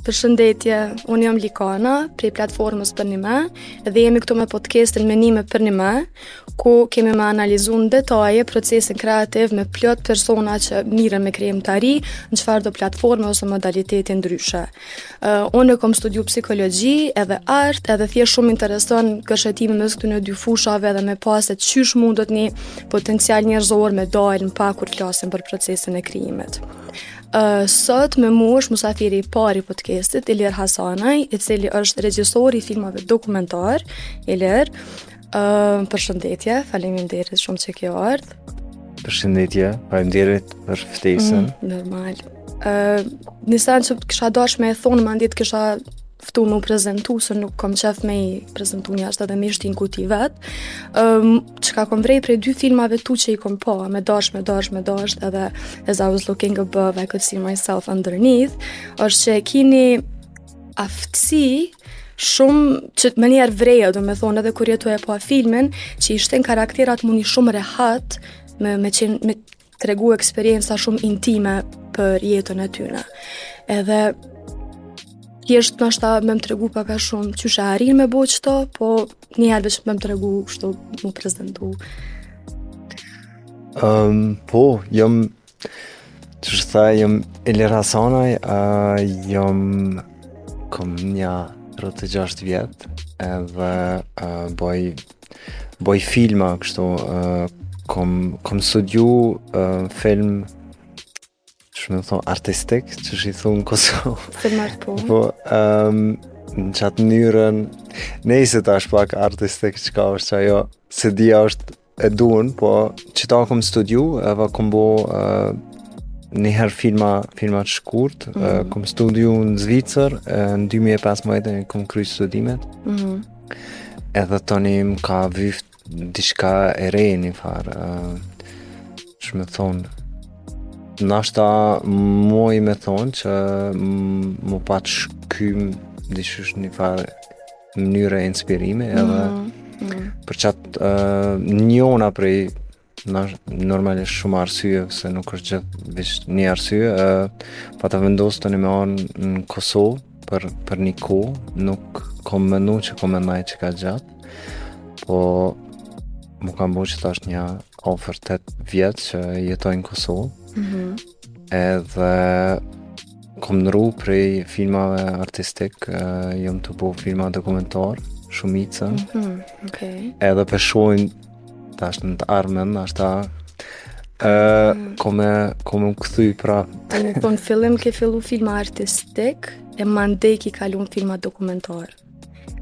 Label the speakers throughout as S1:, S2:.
S1: Përshëndetje, unë jam Likana, prej platformës Përnime, dhe jemi këtu me podcastin Menime Përnime, ku kemi me analizu në detaje procesin kreativ me plot persona që miren me krijimtari, në çfarëdo platforme ose modaliteti ndryshe. Uh, unë kom studiu psikologji, edhe art, edhe thjesht shumë m'intereson kërshetimi mes këtyre dy fushave edhe me pa se qysh mundot një potencial njerëzor me dalë në pah kur flasim për procesin e krijimit. Uh, sot me mu është musafiri i parë i podcastit, Ilir Hasanaj, i cili është regjisor i filmave dokumentar, Ilir, Uh, përshëndetje, faleminderit shumë që ki ardhë.
S2: Përshëndetje, faleminderit për ftesën.
S1: Mm, normal. Uh, Nisa që kisha dash domethonë, me ndejtë kisha ftu m'u prezentu, se nuk kom qef me i prezentu njerëzit edhe me i shti n'kuti vetë. Um, çka kom vrej prej dy filmave tu që i kom pa, me dash, me dash, me dash, edhe As I was looking above, I could see myself underneath, është që ki një aftësi shumë që menjëherë vreja, domethonë edhe kur je tu e pa filmin, që i shtin karakterat me u ndi shumë rehat me, me, qenë, me tregu eksperienca shumë intime për jetën e tyne. Edhe thjesht nashta me më tregu pak ma shumë qysh e arrin me bo qeto, po njëherë veç me më tregu kshtu m'u prezentu.
S2: Um, po, jam Qysh e tha, jam Ilir Hasanaj, uh, jam kom nja 36 vjet edhe uh, boj boj filma kështu uh, kom kom studiu uh, film qysh me thonë artistik qysh i thonë n'Kosovë
S1: të marrë po
S2: po um, në qat mënyrën nejse ta është pak artistik çka është qajo s'e di a është E duan, po qeta kom studiu, edhe kom bo uh, njëherë filma, filma të shkurtë, mm -hmm. uh, kom studiu në Zvicër, uh, në 2015 e kom kry studimet, mm -hmm. edhe tani më ka vyft diçka e re një farë, uh, qysh me thonë, nashta muj me thonë që m'u pat shkym diqysh një farë mënyre e inspirimi edhe mm -hmm. për qatë uh, njona prej normalisht shumë arsye se nuk është gjithë veç një arsye uh, pata vendosë tani me ardhë në Kosovë për, për një kohë nuk kom menu që kom me nejt qekaq gjatë po mu kan bo qe tash nja afër tetë vjet që jetoj n'Kosovë mm -hmm. Edhe kom ndru prej filmave artistik, uh, jom tu bo filma dokumentar, shumicën. Mm -hmm, okay. Edhe peshojnë, tash në të ardhmen, është ta, uh, mm. kom me, kom me u kthy prap.
S1: Në po në fillim ke fillu filma artistik, e mandej ke kalu në filma dokumentar.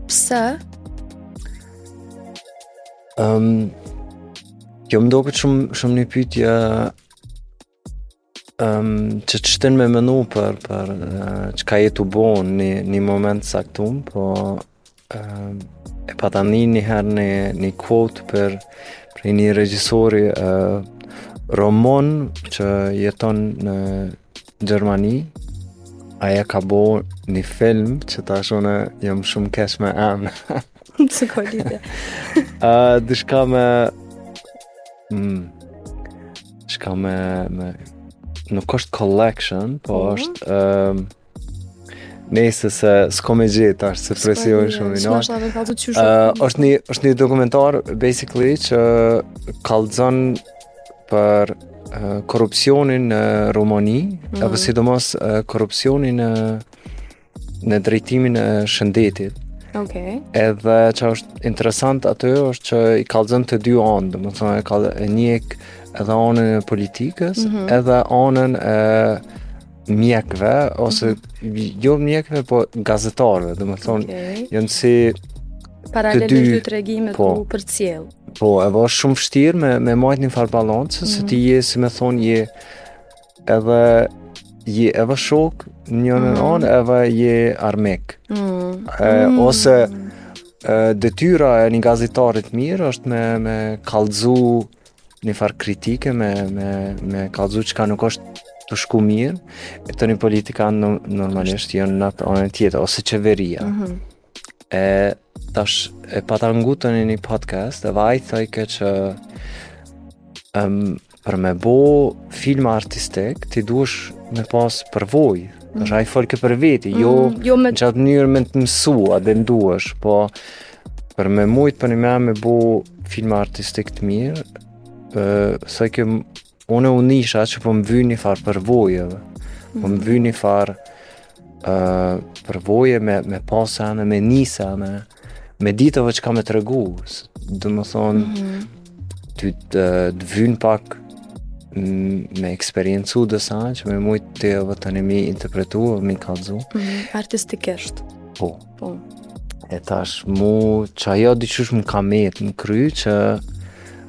S1: Pse?
S2: Um, kjo më doket shumë, shumë një pytje, um, që të shtin me menu për, për uh, çka je tu bo një, një moment të caktum, po um, e pata ni një herë një, një quote prej, prej një regjisori uh, rumun që jeton në në Gjermani, ai e ka bo një film që tash unë jam shumë keq me emna.
S1: S'ka lidhje.
S2: uh, Diçka me... Mm, Diçka me, me... Nuk është collection, po mm -hmm. është... Um, Nejse se s'kom me gjetë tash se presion shumë i nërë. Uh, është, një, është një dokumentar, basically, që kallzon për korrupsionin në Rumani, mm -hmm. apo sidomos korrupsionin në në drejtimin e shëndetit. Okej.
S1: Okay.
S2: Edhe që është interesant aty është që i kallzon të dy anët, domethonë e ka njek edhe anën e politikës, mm -hmm. edhe anën e mjekëve ose mhm. jo mjekëve po gazetarëve, domethonë okay. janë si
S1: paralel të dy tregimet po, u përcjell.
S2: Po, edhe është shumë vështirë me me majtë njëfar balance mm. se ti je si me thonë je edhe je edhe shok në një mm. anë edhe je armik. Mm. E, mm. ose e, detyra e një gazetari të mirë është me me kallzu një farë kritike me, me, me kallzu çka nuk është tu shku mirë, e tani politikanët, normalisht janë në atë anën tjetër, ose qeveria. Mm -hmm. E tash, e pata ngu tani në një podcast, edhe ai thojke që um, për me bo film artistik, ti duhesh me pas përvojë, mm -hmm. tash ai folke për veti, jo,
S1: mm -hmm. jo me...
S2: qat mënyrë me të mësu a din duhesh, po Për me mujtë përnime me bo filma artistik të mirë, se kjo unë e nisha që po më vyn nifarë përvoje edhe. Po më vyn ni mhm. farë uh, përvoje me, me pa sene, me ni sene, me ditë edhe çka me tregu. Domethonë, mm
S1: -hmm.
S2: ty të, të vyn pak me eksperiencu dhe sa që me mujtë edhe tani m'i interpretu, m'i kallzu.
S1: Mm -hmm. Artistikisht.
S2: Po,
S1: Po.
S2: E tash mu qajo diqysh më ka metë në kry që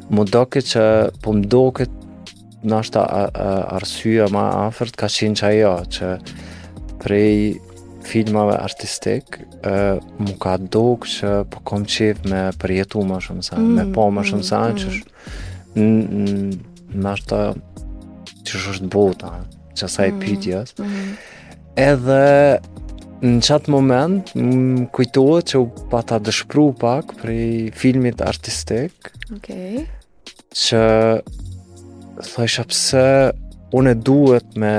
S2: m'u doke që po më doket nashta arsyja ma afert ka qenë qajo që prej filmave artistik uh, m'u ka dokë që po kom qef me përjetu ma shumë sa
S1: mm,
S2: me pa ma shumë sa
S1: mm,
S2: që mm. Nashta qysh është bota, që asaj
S1: mm,
S2: pytjes.
S1: Mm.
S2: Edhe në qatë moment, më kujtohet që u pata dëshpru pak prej filmit artistik.
S1: Okay.
S2: Që thojsha pse unë duhet me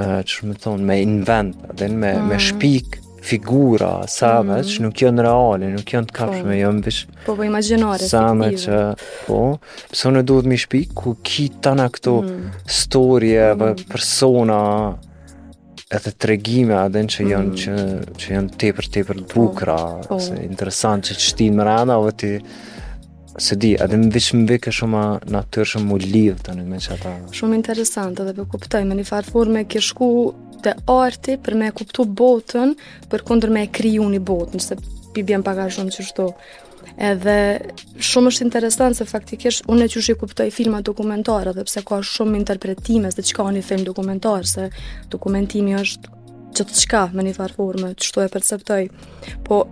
S2: uh, qysh me thonë, me invent, dhe me,
S1: mm.
S2: me shpik, figura, se
S1: mm.
S2: me që nuk janë reale, nuk janë të kapshme,
S1: po.
S2: janë vish...
S1: Po, po, imaginare,
S2: sa
S1: me
S2: që, po, pse unë duhet me shpik, kur ki tana këto
S1: mm.
S2: storje,
S1: mm.
S2: persona, edhe tregime, edhe në që janë,
S1: mm.
S2: që, që janë tepër, tepër të bukra,
S1: po,
S2: po. interesant që të shtinë më rana, ove ti... S'e di, edhe më vishë më vike shumë natyrshëm m'u lidhë të një me qata.
S1: Shumë interesant edhe po e kuptoj, me një farë forme ke shku te arti për me e kuptu botën, përkundër me e kriju një botë, se po i bjen pak a shumë qashtu. Edhe shumë është interesant se faktikisht unë e qysh i kuptoj filmat dokumentarë, edhe pse ka shumë interpretime se çka një film dokumentar, se dokumentimi është gjithçka me një farë formë, qashtu e perceptoj. Po,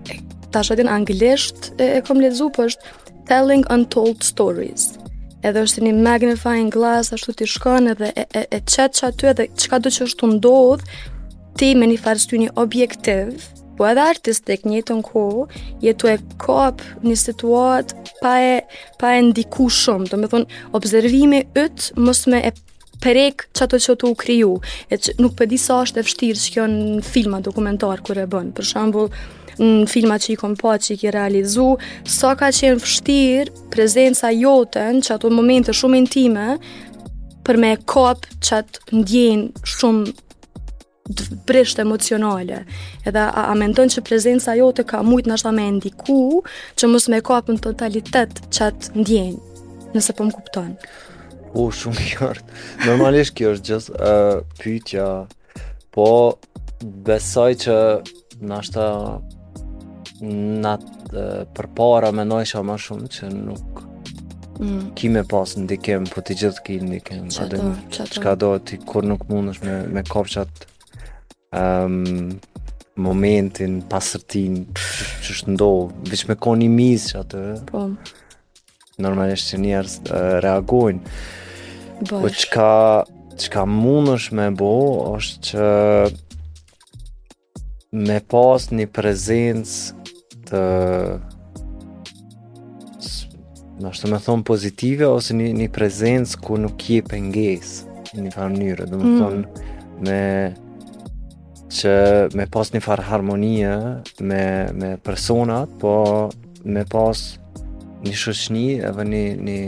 S1: tash n' anglisht e, e kom lezu, po është telling untold stories. Edhe është një magnifying glass, ashtu ti shkon edhe e, e, e qet qaty edhe çkado që është tu ndodhë, ti me një farë syni objektiv, po edhe artistik n'njëjtën kohë, je tu e kap një situatë pa e, pa e ndiku shumë, domethonë, observimi yt mos me e prek qato që tu u kriju, e që nuk po e di po sa është e vështirë qikjo në filma dokumentar kur e bën, për shambull në filma që i kom pa që i ki realizu, sa ka qenë vështirë prezenca jote n'qato momente shumë intime, për me e kap qatë ndjenë shumë prisht emocionale. Edhe a, a mendon që prezenca jote ka mujt nashta me ndiku që mos me e kapë në totalitet qatë ndjenjë, nëse po më kupton.
S2: Po, shumë qartë. Normalisht kjo është gjithë uh, pytja, po besoj që Nashta ma përpara mendojsha ma shumë që nuk
S1: mm.
S2: ki me pas ndikim, po ti gjithë ki ndikim.
S1: Çkado,
S2: çkado. Çkado, ti kurrë nuk mundesh me, me kap qat um, ehm, momentin, pastërtinë, që është ndodhë, veç me kon ni mizë qaty.
S1: Po.
S2: normalisht që njerëz reagojnë. Po çka, çka mundesh me bo, është që me pas një prezencë të, ashtu me thonë pozitive ose një, një prezencë ku nuk je pengesë një farë mënyre, domethonë
S1: mm.
S2: me që me pas një farë harmonie me, me personat, po me pas një shoqni edhe një një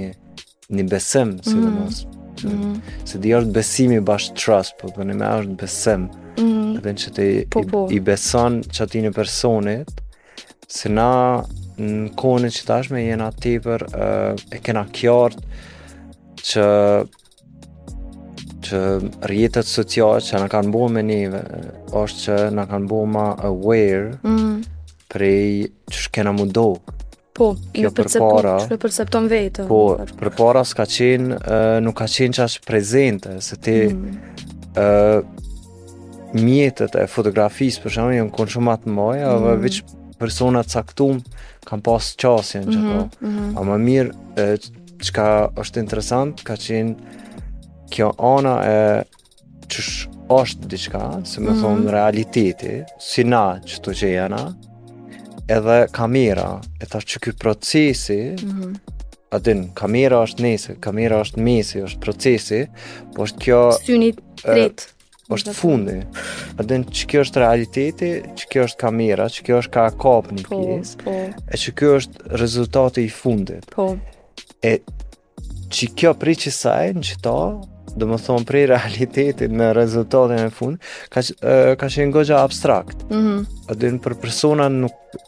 S2: një besim
S1: mm.
S2: sidomos
S1: mm.
S2: s'e di është besimi bash trust po dhe në me është besim
S1: mm.
S2: edhe në qoftë
S1: po, po.
S2: i, i beson qatij një personit se na në kohën që tashmë jena tepër uh, e kena t'qartë që që rrjetet sociale çka na kanë bo neve është që na kanë bo ma aware
S1: mm.
S2: prej qysh kena me u dok
S1: po,
S2: kjo
S1: për perce, percepton veten
S2: po, përpara s'ka qenë uh, nuk ka qenë qaq prezente se ti
S1: mm.
S2: uh, mjetet e fotografisë për shembull janë konë shumë ma t'mdhaja mm.
S1: dhe
S2: veç personat e caktum kanë pas qasjen që
S1: mm
S2: -hmm.
S1: po mm -hmm.
S2: a më mirë uh, Çka është interesant, ka qenë kjo ana e që është diçka, si me
S1: mm.
S2: thonë realiteti, si na qëtu që jena, edhe kamera, e tash që ky procesi,
S1: mm -hmm.
S2: a din, kamera është nese, kamera është mesi, është procesi, po është kjo...
S1: Syni i tretë.
S2: është fundi. A din që kjo është realiteti, që kjo është kamera, që kjo është ka e kap një
S1: po,
S2: pjesë,
S1: po.
S2: e që kjo është rezultati i fundit.
S1: Po.
S2: E që kjo prej qësaj në qëta, domethonë prej realitetit në rezultatin e fundit, ka, uh, ka qenë goxha abstrakt.
S1: Mm -hmm.
S2: A din për persona nuk,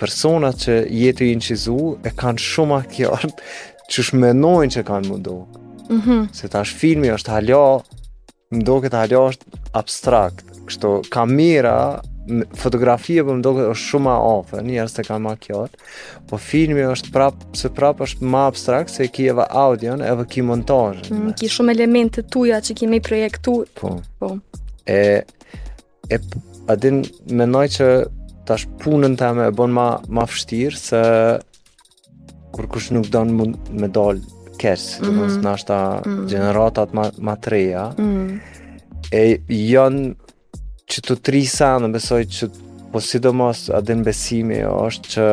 S2: personat
S1: që
S2: je tu i
S1: incizu
S2: e kanë shumë ma qartë qysh menojnë që kanë me u
S1: dok. Mm -hmm.
S2: Se tash filmi, është hala, më doket hala është abstrakt. Kështu, kamera, fotografia po më doket është shumë ma afër, njerëzit e kanë ma qartë. Po filmi është prap, se prap është ma abstrakt, se ki edhe audion, edhe ki montazhin.
S1: Mm, ki shumë elemente tjera që ki me projektu.
S2: Po.
S1: Po.
S2: E, E a din mendoj që tash punën teme e bon ma t'vështirë se kurkush nuk don ma me dal keq, mm -hmm.
S1: sidomos
S2: nashta
S1: mm
S2: -hmm. gjeneratat më më të reja.
S1: Mm -hmm.
S2: E janë qëto tri sene besoj që po sidomos a din besimi është që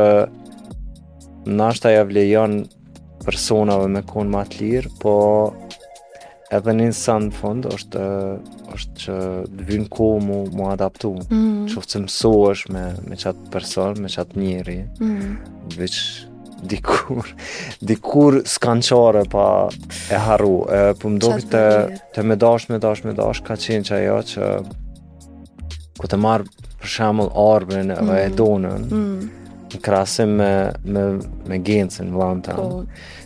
S2: nashta ja u lejon personave me kon më të lirë, po Edhe një insan në fund, është, është që të vyn kohë mu, mu adaptu.
S1: Mm
S2: -hmm. Qoftë të mësohesh me, me qatë person, me qatë njeri.
S1: Mm -hmm.
S2: Veç, dikur, dikur s'kanë çare pa e harru. E, për po më
S1: doket,
S2: te me dash, me dash, me dash, ka qenë qajo që kur të marr për shembull Arbrin mm. edhe Edonën.
S1: Mm.
S2: Në krahasim me, me, me Gencin, vllanë tand.
S1: Po.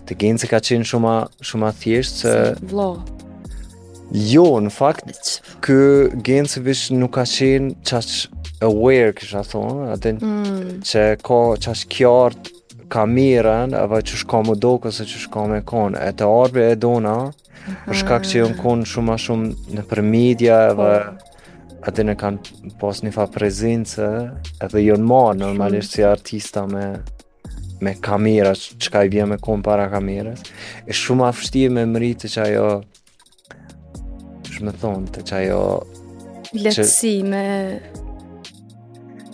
S2: Te Genci ka qenë shumë, shumë thjeshtë se...
S1: Se vlla.
S2: Jo, në fakt, ky Genci veç nuk ka qenë qaq aware, kisha thonë, atë
S1: mm.
S2: që ka qaq qartë kamerën, apo qysh ka mu dokë, se qysh ka me konë. E te Arbri e Edona, Për shkak që jonë konë shumë ma shumë nëpër media dhe po. adin kanë pas njëfarë prezence edhe jonë marrë normalisht si artista me me kamera, çka i bje me konë para kamerës e shumë ma vështirë me mrri te qajo qysh me thonë te qajo lehtësi
S1: që... me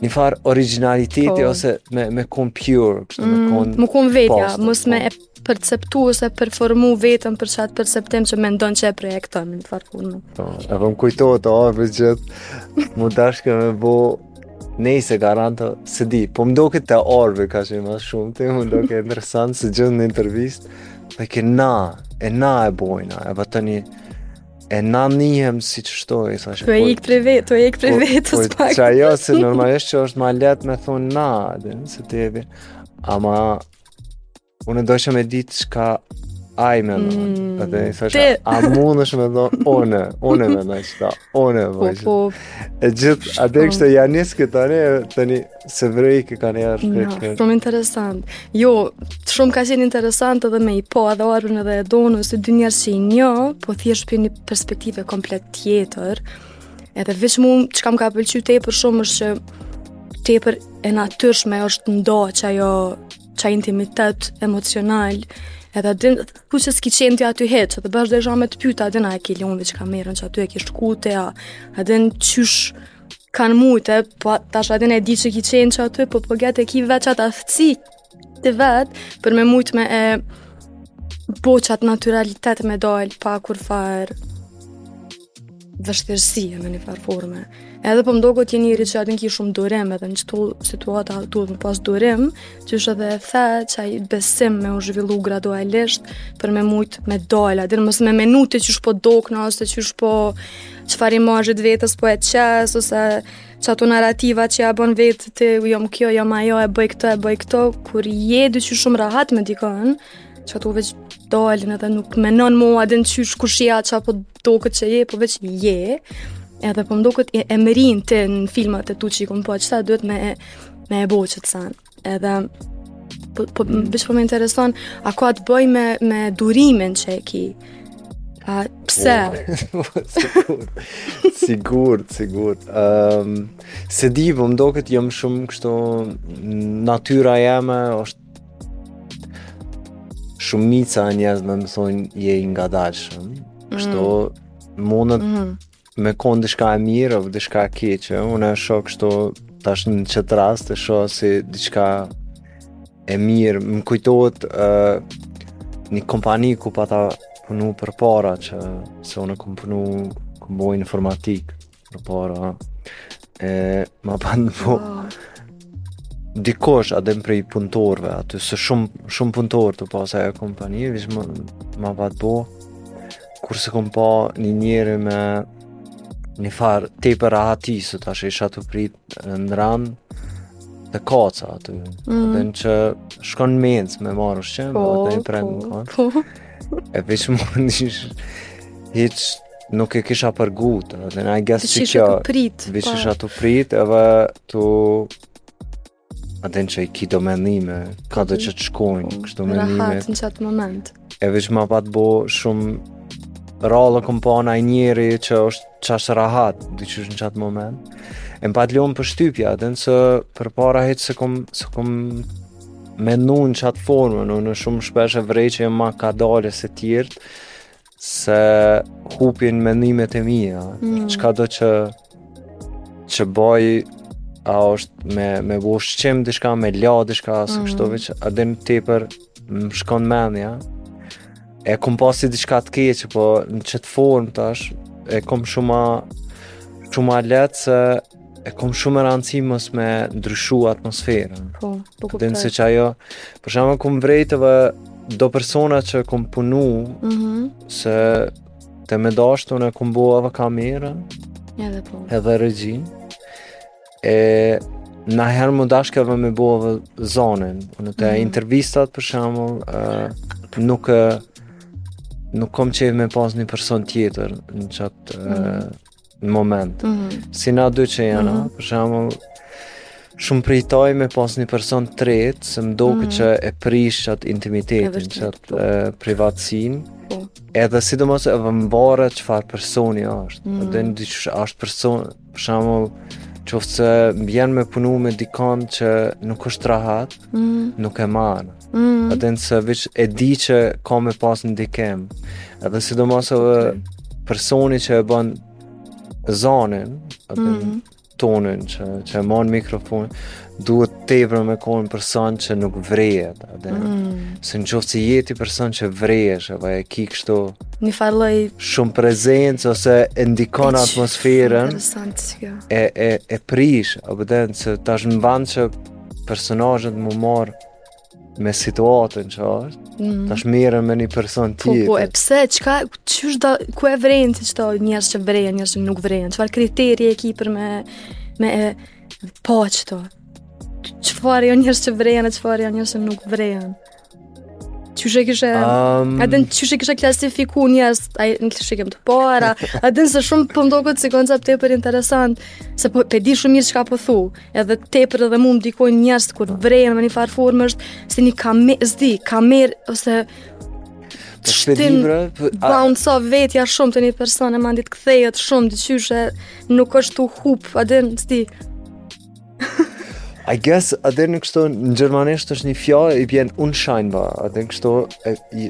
S2: njëfarë originaliteti
S1: po.
S2: ose me, me konë pure kështu,
S1: mm, me
S2: konë
S1: me konë vetja,
S2: po,
S1: mos me
S2: po.
S1: perceptu ose performu vetëm për qat perceptim që mendon që e projekton në çfarë punë.
S2: Po, e vëm kujtohet të ardhmë gjithë. Mu dashkë me bo Nejse garanto, se di, po më doket të orve ka qenë ma shumë, të më doke interesant, se gjithë në intervistë, dhe ke na, e na e bojna, e ba të një, e na njëhem si që shtoj, i thashe.
S1: Të e ikë prej vetes, të e ikë prej
S2: po,
S1: vetes,
S2: të spak. Po, qajo, se normalisht që është ma lehtë me thonë na, dhe, se të ebi, ama Unë dojsha me ditë çka ai më më
S1: mm,
S2: atë i
S1: thashë
S2: a mundesh me thonë unë unë më më sta unë
S1: më
S2: po,
S1: po.
S2: e gjithë a dhe kështu ja nis këta ne tani se vrej kë kanë
S1: ja
S2: shpejt
S1: shumë interesant jo shumë ka qenë interesant edhe me i pa edhe Arbrin edhe Edonën si dy njerëz që i njeh po thjesht prej një perspektive komplet tjetër Edhe veç mu, çka m'ka pëlqy tepër shumë është që tepër e natyrshme është ndi qajo qai intimitet emocional edhe adin, ku që s'ki qenë ti aty hiç dhe bash desha me të pyt adin a e ki lonë veç kamerën qaty e ki shku ti adin qysh kanë mujt e po tash edhe e di që ki qenë qaty po po gete ki veç atë aftësi Të vet, për me mujt me e bo qat naturalitet me dal pa kurrfarë vështirësie në njëfarë forme. Edhe po m'doket je njeri që adin ki shumë durim edhe në qito situata duhet me pas durim, qysh edhe e the qai besim me u zhvillu gradualisht për me mujt me dal, adin mos me menu ti qysh po dokna, ose qysh po çfarë imazhi t'vetes po e qes, ose Qato narrativa që ja bën vetë ti jom kjo, jom ajo, e bëj këto, e bëj këto, kur je diqysh shumë rahat me dikën, që ato veç dalin edhe nuk menon mo a din qysh kush je çka po duket që je, po veç je, edhe po m'duket e, e mrrin ti në filmat e tu që i kom pa, që ta duhet me, me e bo qët sen. Edhe po po veç po më intereson a ka të bëjë me me durimin që e ki. A pse?
S2: Po, po, sigur. sigur, sigur. Ehm, um, se di, po më duket jam shumë kështu natyra jeme është shumica e njerëzve më thonë je i ngadalshëm. Kështu mm. munet mm -hmm. me kon diçka e mirë apo diçka e keqe, unë e shoh kështu tash në qët rast e shoh si diçka e mirë, më kujtohet uh, një kompani ku pata punu përpara që se unë kom punu kom bo informatikë përpara E, ma pat bo... Dikush a din prej punëtorëve aty, se shumë shumë punëtorë ka pas ajo kompani, veç ma, ma pat bo, kurrë s'e kom pa një njeri me një farë tepër rahati, se tash isha tu prit në rend, dhe kaca aty. Mm. A din që shkon n'mencë me marrë ushqim, po, dhe të një prendë në po, kanë. Po. E veç më një shë, hiç Nuk e kisha për ngutë, dhe në agjasë që kjo... Tu prit, po. Veç isha tu prit, edhe të... A din që i ki do menime, kado që të shkojnë, kështu menime.
S1: Rahat në qatë moment.
S2: E veç ma pat bo shumë... Rrallë kom pa një njeri që është qashtu rahat, diqysh në qatë moment. E më pat lon përshtypje, dhe unë përpara hiç s'e kom... S'e kom menu n'qatë formë, unë shumë shpesh e vrej që jom ma kadalë se tjertë, se hupi n'mendimet e mia, mm. çkado që që baj a është me, me bo ushqim diçka, me la diçka, si mm. kështu veç, a din tepër më shkon menja, e kom pa si diçka të keqë, po në qëtë formë tash, e kom shumë ma, shumë ma lehtë se e kom shumë me rëndësi mos me ndryshu atmosferën.
S1: Po, po kuptoj.
S2: Dhe nëse që ajo, për shembull kom vrejt edhe do persona që kom punu,
S1: mm -hmm.
S2: se të me dasht unë kom bo edhe kamerën,
S1: edhe, po.
S2: edhe regjin, e naherë m'u dashke edhe me bo edhe zonin, në të mm -hmm. intervistat për shembull, nuk nuk kom qejf me pas një person tjetër në qatë mm -hmm. në moment.
S1: Mm -hmm.
S2: Si na dy që janë, mm -hmm. për shembull, shumë pritoj me pas një person të tretë, se m'doket mm -hmm. që e prish qatë intimitetin, qatë po. privatësinë.
S1: Po.
S2: Edhe sidomos edhe mvaret çfarë personi është. Mm -hmm. Dhe n'daç është person, për shembull, qoftë se m'bjen me punu me dikon që nuk është rahat,
S1: mm -hmm.
S2: nuk e marr.
S1: Mm. A
S2: din se veç e di që ka me pas ndikim Edhe sidomos edhe personi që e bën zonin, a din mm. tonin që, që e man mikrofonin duhet tepër me konë person që nuk vrehet, a din
S1: mm.
S2: Se në qoftë që je ti person që vrehesh Edhe e ki kështu
S1: Një farë lloj
S2: Shumë prezencë ose e ndikon atmosferën e, e, e prish, a din se tash në vend që personazhet me u marrë me situatën që është, mm -hmm. tash merren me një person tjetër.
S1: Po, po, e pse, çka, qysh ta, ku e vren ti qëta njerëz që vrehen, njerëz që nuk vrehen, çfarë kriteri e ki për me, me e, po qëto, çfarë janë njerëz që vrehen, e çfarë janë njerëz që nuk vrehen. Qysh e kishe,
S2: um,
S1: a din qysh e kishe klasifiku njerëz, a në kështu kem të para, a din se shumë po m'doket si koncept tepër interesant, se po, po e di shumë mirë çka po thu, edhe tepër edhe mu më dikojnë njerës kur të vrejnë me një farë formë është se një ka me, s'di, ka merë ose
S2: të shtin
S1: bounce-a vetja shumë te një person e mandej kthehet shumë të qyshe nuk është të hup a din s'di
S2: I guess a din në kështu në gjermanisht është një fjalë i bjen unscheinbar a din kështu e, i,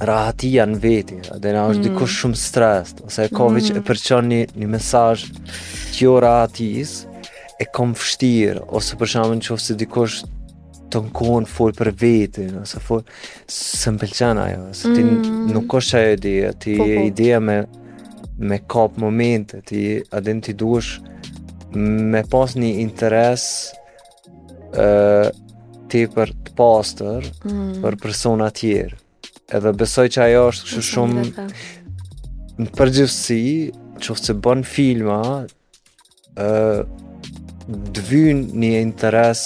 S2: rahatia në veti, dhe na është mm. dikush shumë stres, ose e ka veç mm. e përçon një, një mesaj të jorahatisë, e kom vështirë, ose për shembull në qoftë se dikush tanë kohën fol për veti, ose fol, s'më pëlqen ajo, se ti mm. nuk është ajo ideja, ti po, po. ideja me, me kap momente, ti a din ti duhesh me pas një interes, ë tepër të pastër
S1: mm.
S2: për persona tjerë. Edhe besoj që ajo është kështu shumë në përgjithësi, qoftë se bën filma, ë uh, t'vyn një interes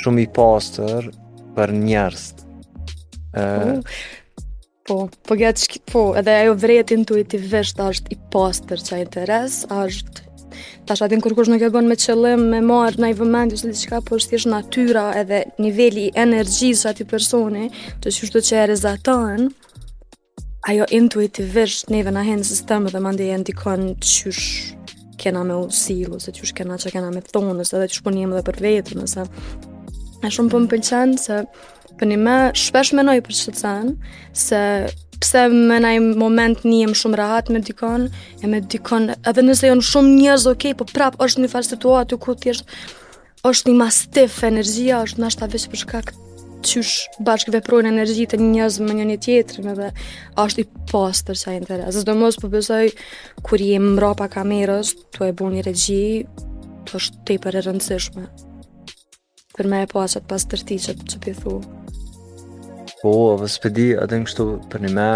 S2: shumë i pastër për njerëz. ë
S1: uh, Po, po gjithqysh, po, edhe ajo vrehet intuitivisht a është i pastër qai interes, është tash a din kërkush nuk e bënë me qëllim, me marrë naj vëmendje, ose diçka, po është thjesht natyra edhe niveli i energjisë atij personi, qashtu që e rrezatojnë, ajo intuitivisht neve na hin n'sistem dhe mandej e ndikon qysh kena me u sill, ose qysh kena çka kena me thonë, ose dhe qysh po nihemi edhe për vetën, ose e shumë po më pëlqen se Përnime, shpesh menoj për që se pse me një moment një jem shumë rahat me dikon, e me dikon, edhe nëse jonë shumë njerëz okej, po prap është një farë situatë, ku ti është, është një ma stiff energjia, është nashta veç për shkak të qysh bashkëveprojnë energjitë e njerëzve me një një tjetrën edhe ashtë i pastër qai interes. Sidomos po besoj, kur je mrapa kamerës, tu bo regji, është tepër e rëndësishme. Për me e pas qat pastërti që,
S2: që pe thu. Po, dhe s'pe di, a din kështu përnime.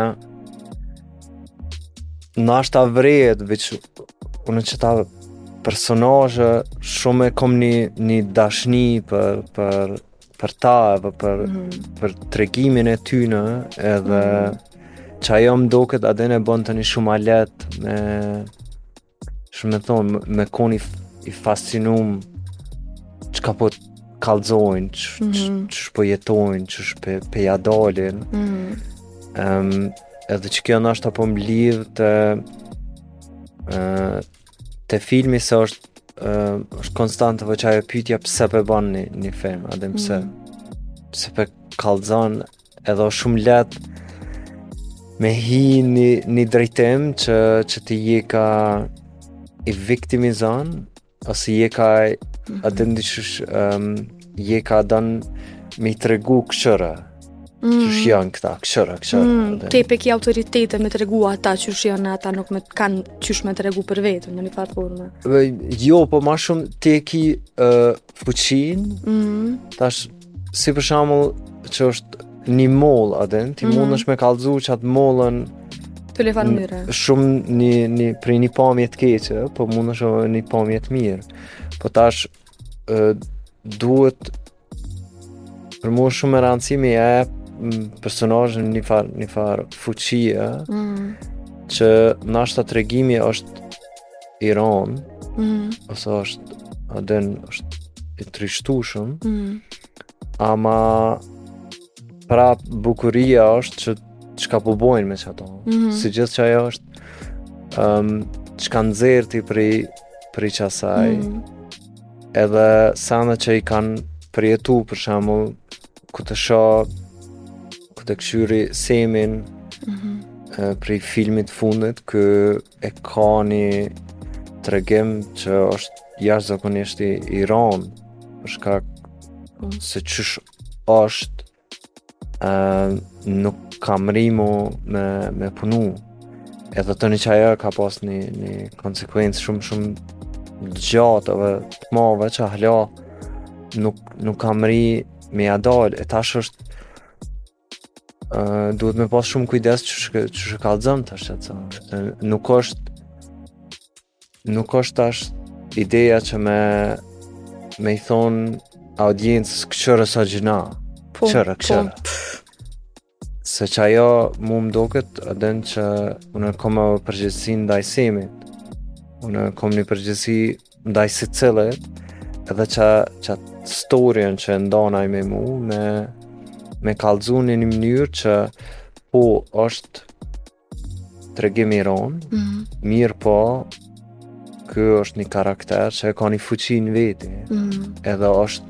S2: Nashta vrehet, veç, unë qëta personazhe, shumë e kom një, një dashni për, për, për ta, dhe për,
S1: mm -hmm.
S2: për tregimin e tyne, edhe mm -hmm. qajo më doket, a din bon të një shumë ma letë me Qysh me thonë, me kon i fascinum çka po të kallzojnë,
S1: qysh
S2: mm -hmm. po jetojnë, qysh pe, po ja dalin.
S1: Mm -hmm.
S2: um, edhe qëkjo nashta po më lidh të, uh, te filmi se është, uh, është konstant veç qajo pytja pse pe ban një, një film, a din pse, mm -hmm. pse pe kallzon Edhe o shumë letë me hi në një drejtim që, që ti je ka i viktimizon, ose je ka mhm. a din dyshush, um, je ka don me i tregu kqyre, Mm. Qysh janë këta, kqyre, kqyre.
S1: Mm. Ti pe ki autoritetin me tregu ata, qysh janë ata nuk me kanë qysh me tregu për veten, në një farë forme.
S2: Jo, po ma shumë ti e ki uh, fuqinë,
S1: mm.
S2: tash Si për shembull që është një mollë a din, ti
S1: mm
S2: -hmm. mundesh me kallxu qat mollën
S1: të le farmire.
S2: Shumë një një prej një pamje të keqe, po mundesh edhe një pamje të mirë. Po tash ë duhet për mua shumë e rëndësishme ja personazhin një far një far fuqie.
S1: Mm -hmm.
S2: që nashta tregimi është i rondë,
S1: mm.
S2: ose është a din është i trishtushëm,
S1: mm.
S2: ama prap bukuria është që çka po bojnë me qato.
S1: Mm -hmm.
S2: Si gjithë qajo është ëm um, çka nxjerr ti prej qasaj.
S1: Mm -hmm.
S2: Edhe sene që i kanë përjetu për shembull kur të shoh kur të kqyri Semin
S1: mm
S2: -hmm. uh, prej filmit të fundit ku e ka një tregim që është jashtëzakonisht i ranë për shkak
S1: mm.
S2: se qysh është uh, nuk ka mrri mu me, me punu edhe tani qajo ka pas një, një konsekuencë shumë shumë të gjatë edhe të madhe që hala nuk, nuk ka mrri me ja dal e tash është Uh, duhet me pas shumë kujdes qysh e, qysh e kallzon tash të uh, nuk është nuk është tash ideja që me me i thonë audiencës kqyre sa gjynah
S1: po,
S2: kqyre,
S1: po.
S2: kqyre po. se qajo mu më doket a din që unë e kom edhe përgjegjësi ndaj filmit unë e kom një përgjegjësi Ndaj secilit, edhe qa, qat storien që e ndan aj me mu, me, me kallzu në një mënyrë që po është tregim i ranë,
S1: mm
S2: -hmm. mirëpo, ky është një karakter që e ka një fuqi në veti,
S1: mm -hmm.
S2: edhe është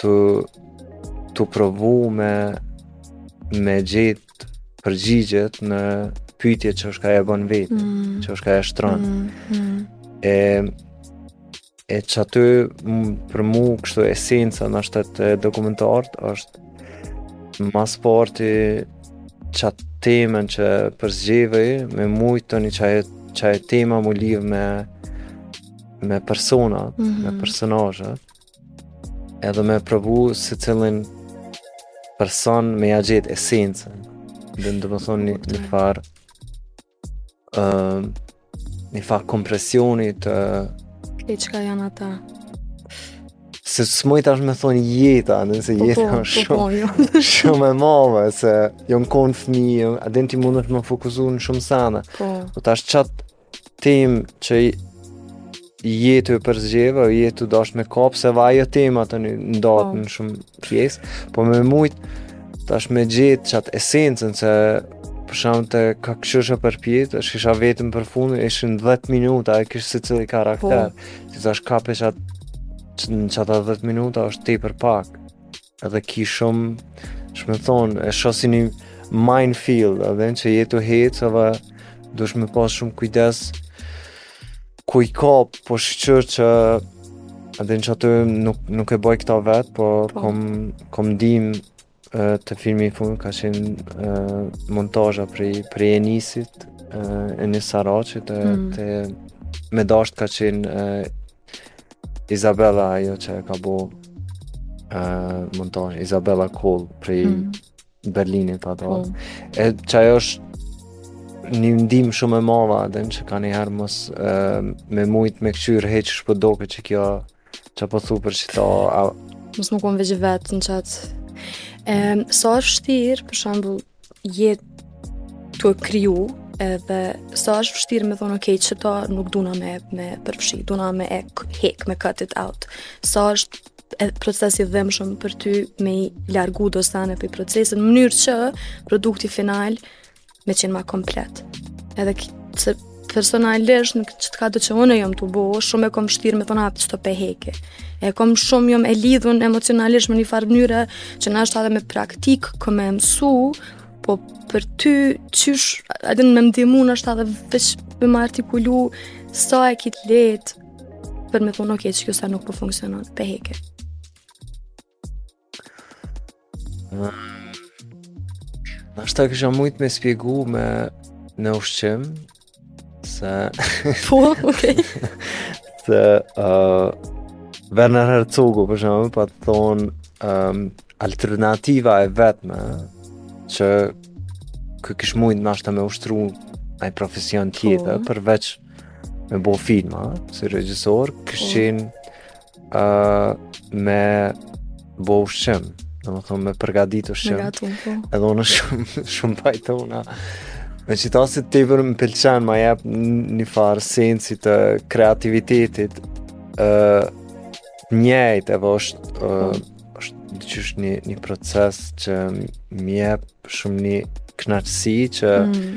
S2: tu, tu provu me, me gjet të përgjigjet në pyetje që është ka e bën vetë,
S1: mm.
S2: që është ka e shtron.
S1: Mm. Mm.
S2: E e qaty për mu kështu esenca nashta e dokumentarit është ma s'pari qat temën që përzgjedh me mujtë tani qajo tema m'u lidhë me me personat,
S1: mm -hmm.
S2: me mhm. personazhet Edhe me provu secilin person me ja gjetë esencën, domethënë një, një farë, uh, një farë kompresioni të...
S1: Këtë çka janë ata?
S2: Se s'mujsh tash me thonë jeta, nëse
S1: po,
S2: jeta
S1: po,
S2: është
S1: po,
S2: shumë,
S1: jo.
S2: shumë e madhe, se jo në kohën fëmi, jo, a din ti mundesh m'u fokusu në shumë sene.
S1: Po.
S2: Po tash qat temë që je tu përzgjedh, je tu dashtë me kapë, se edhe ajo tema tani ndahet
S1: po.
S2: në shumë pjesë, po me mujtë tash me gjet qat esencën, se për shembull te Kah kqyrsha përpjetë, e shihsha veten përfundi, ishin 10 minuta, e kish secili karakter, po. si tash kapë qat që në qato 10 minuta është tepër pak, Edhe ki shumë, qysh me thonë, e shoh si një minefield, a din që je tu hecë, edhe duhesh me pas shumë kujdes, ku i kapë, po shyqyr që, a din që ato nuk, nuk e bëj këta vetë, po,
S1: po.
S2: kom, kom ndihmë te filmi i fundit, ka qenë montazha prej, prej Enisit, Enis Saraçit,
S1: mm.
S2: te, Me dashtë ka qenë Isabella ajo që e ka bo uh, montazh, Isabella Kohl prej
S1: mm
S2: -hmm. Berlinit ato.
S1: Cool.
S2: E qajo është një ndihmë shumë e madhe edhe që kanjëherë mos uh, me mujt me këqyrë hiç ç'po doket që kjo që po thu për qëta... A...
S1: Mos me konë veç vetë në qatë. Um, sa është shtirë, për shembull, je tu kriju edhe sa është vështirë me thonë, okej, qëta nuk duna me, me përfshi, duna me e hek, me cut it out. Sa është proces i dhimshëm për ty me i largu do sene prej procesit, në mënyrë që produkti final me qenë ma komplet. Edhe se Personalisht, në këtë qëtë ka të që unë jom tu bo, shumë e kom shtirë me thonë qëta po e heki. E kom shumë jom e lidhun emocionalisht me një farë mënyre, që nashta edhe me praktikë kom me mësu, po për ty, qysh, edhe me m'ndihmu nashta edhe veç me më artikulu, sa e ki të lehtë, për me thonë, okej, që kjo sa nuk po funksionon, po
S2: e heki. Nashta kisha mujtë me spjegu me ushqim Se
S1: Po, okej
S2: Se uh, Werner Herzogu për shembull pat thonë um, Alternativa e vetme Që kish mujtë nashta me ushtru naj profesion tjetër
S1: po.
S2: Përveç Me bo filma Si regjisor kish qenë po. uh, me bo ushqim, domethonë me përgadit ushqim.
S1: Me gatu, po.
S2: Edhe unë shumë, shumë pajtohna me qëta, se tepër më pëlqen, ma jep një farë sensi të kreativitetit, uh, njejt, edhe është, uh, është diqysh një, një proces që më jep shumë një knaqësi që
S1: mm.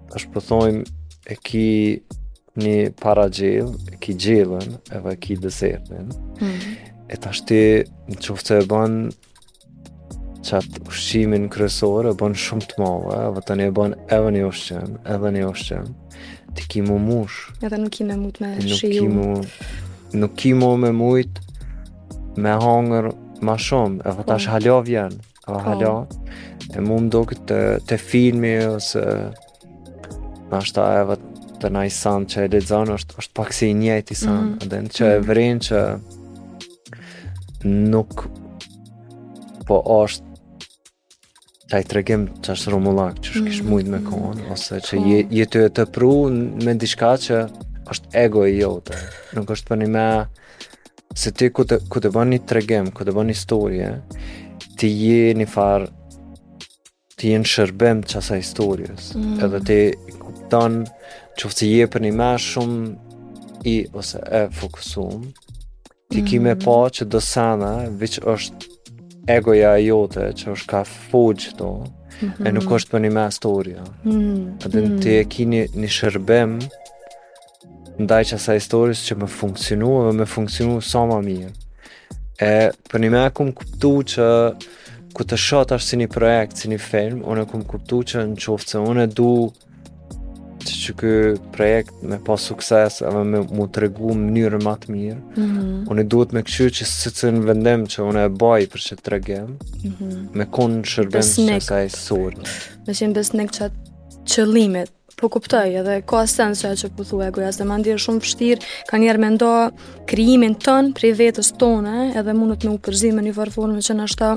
S2: është po thojmë e ki një paragjellë, e ki gjellën, edhe e ki desertin,
S1: mm.
S2: e tashti në qoftë se e ban qatë ushqimin kryesor, e ban shumë të madhe, edhe tani e ban edhe një ushqim, edhe një ushqim, ti ki mu mush.
S1: Edhe nuk ki me mujt me shiju.
S2: Ki mu, nuk ki mu me mujt me hangër ma shumë, edhe tash
S1: mm.
S2: hala vjen. A,
S1: po.
S2: hala, e mu më doket te filmi, ose nashta edhe te naj sen që e lexon, është, është pak si i njëjti
S1: sen,
S2: mm -hmm. që e
S1: mhm.
S2: vren që nuk po është aj tregim që është rrumullak qysh kish
S1: mm.
S2: mujt me konë, ose që
S1: po.
S2: je tu e pru me diçka që është ego e jote, nuk është për një me Se ti kur të, kur e bën një tregim, kur e bën një histori, ti je një farë, ti je në shërbim qasaj historie,
S1: mm.
S2: edhe ti kupton që fëtë je për një me shumë i ose e fokusume, ti mm. ki me
S1: mm.
S2: pa që do sene, veç është egoja jote që është ka folë aty, mm -hmm. e nuk mhm. është përnime historia.
S1: Mm.
S2: Edhe
S1: mm.
S2: ti e ki një, një shërbim, Ndaj qasaj historisë që me funksionu edhe me funksionu sa ma mirë. E përnime e kom kuptu që kur t'shohsh nashta si një projekt, si një film, unë e kom kuptu që në qoftë se unë e du që qeky projekt me pas sukses edhe me m'u tregu n'mënyrën ma të mirë,
S1: mm
S2: -hmm. unë duhet me kqyr që secilin vendim që unë e baj për qet tregim, mm
S1: -hmm.
S2: me konë në shërbim qasaj storie.
S1: Me qenë besnik qatij qëllimit. Po kuptoj, edhe ka sens që qe po thua egoja, se nganjëherë shumë vështirë, kanjëherë me nda krijimin tonë prej vetës tone, edhe mundet me u përzi në një farë formë që nashta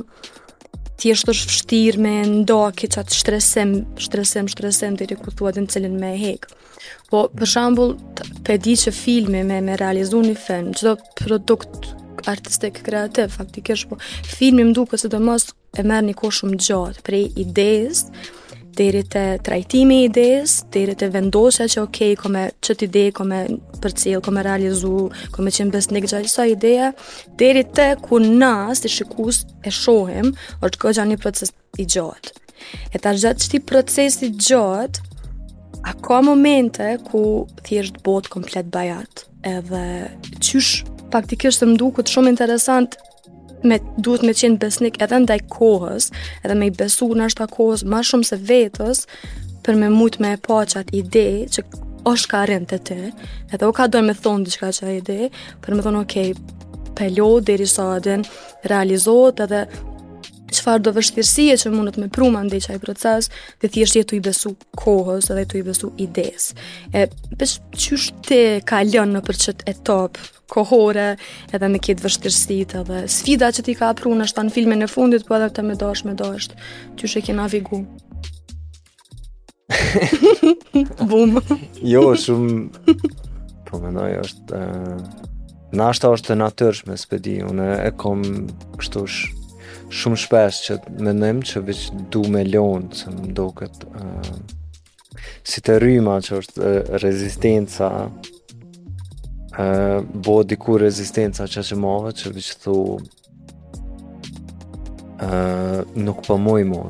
S1: thjesht është vështirë me nda qit qatë shtresim, shtresim, shtresim, deri ku thua dhe në cilin me hekë. Po, për shambull, pe di që filmi me, me realizu një film, çdo produkt artistik, kreativ, faktikisht, po, filmi më duket sidomos e merr ni kohë shumë t'gjatë prej idesë deri te trajtimi i idesë, deri te vendosja që ok, kom me qet ide, kom me përcjell, kom me realizu, kom me qenë besnik qasaj ideje, deri te ku na si shikues e shohim, është goxha ni proces i gjatë. E tash gjatë këtij procesi të gjatë, a ka momente ku thjesht bohet komplet bajat, edhe qysh faktikisht se më duket shumë interesant me duhet me qenë besnik edhe ndaj kohës, edhe me i besu nashta kohës ma shumë se vetës, për me mujt me e pa qatë ide që është ka rrin te ty, edhe o ka don me thonë diçka qajo ide, për me thonë okej, okay, po e lo derisa, a din, realizohet edhe çfarëdo vështirësie që mundet me pru mandej qaj proces, dhe thjesht je tu i besu kohës edhe tu i besu idesë. E, psh, qysh ti ke lënë nëpër qet etapë kohore edhe me këto vështirësitë edhe sfida që ti ka pru nashta në filmin e fundit po edhe të mëdosh mëdosh qysh e ke navigu Bum
S2: Jo, shumë Po mendoj është uh, Nashta është e natyrshme s'pe di Unë e kom kështu shumë shpesh që mendoj që veç du me lonë se më duket uh, si të rryma që është rezistenca e bo diku rezistenca që që ma ve që veç thu e, nuk po muj mo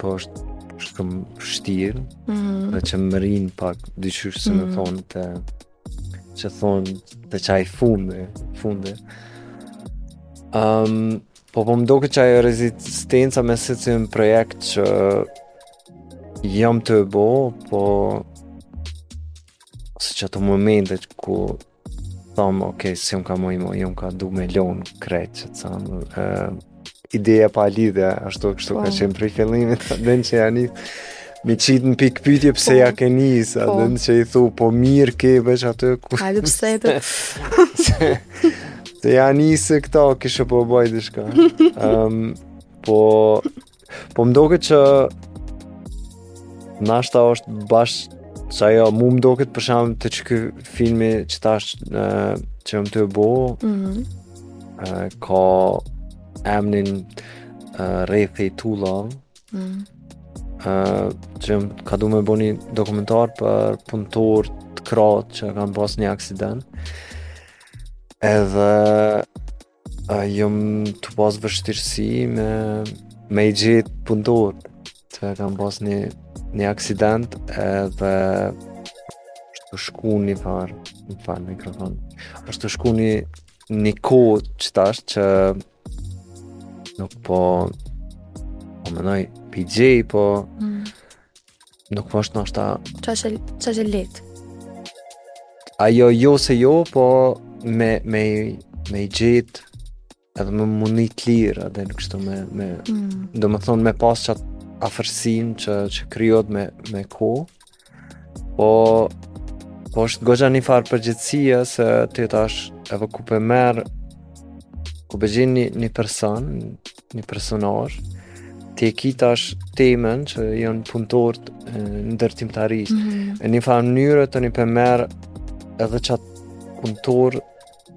S2: po është shumë shtirë
S1: mm -hmm.
S2: dhe që më rrin pak dysh se
S1: mm -hmm.
S2: me thonë te që thonë te qaj fundi fundi um, Po po më doket që ajo rezistenca me secilin projekt që jam tu e bo, po se qato momentet ku thom, ok, s'jam ka muj mo, jam ka du me lonë krejt që thom, uh, ideja pa lidhje, ashtu kështu ka po. qenë prej fillimit, edhe që janë Me qitë në pikë pytje pse
S1: po,
S2: ia ke nisë,
S1: po.
S2: dhe në që i thu, po mirë ke veç atë ku...
S1: Hajde pse e të...
S2: se, se ia nise këto, kishë po boj diçka. Um, po... Po më doket që... Nashta është bash... Sa jo, mu më doket për shembull te qeky filmi që tash uh, që jom tu bo...
S1: Mm -hmm.
S2: uh, ka... Emrin... Uh, Rrethi Tulon...
S1: Mm.
S2: Uh, jom ka du me bo një dokumentar për punëtor të krahut që kanë pas një aksident. Edhe uh, jom tu pas vështirësi me, me i gjetë punëtorë që kanë pas një, një aksident edhe ashtu shku një farë, më fal mikrofon, është të shku një një kohë që tash që Nuk po po mendoj PJ, po
S1: mm.
S2: nuk po është
S1: nashta... Qaq, qaq lehtë?
S2: Ajo jo se jo, po me, me, me i gjetë edhe me mundi të lirë, edhe kështu me, me
S1: mm.
S2: do me thonë me pas qatë afërsinë që, që krijohet me, me kohë, Po, po është goxha një farë përgjegjësie se ti tash edhe kur pe merr, kur pe gjen një, një person, një personazh, ti e ki tash temën që janë punëtort ndërtimtarisë. Mm
S1: -hmm.
S2: E një farë mënyrë tani pe merr edhe qatë punëtor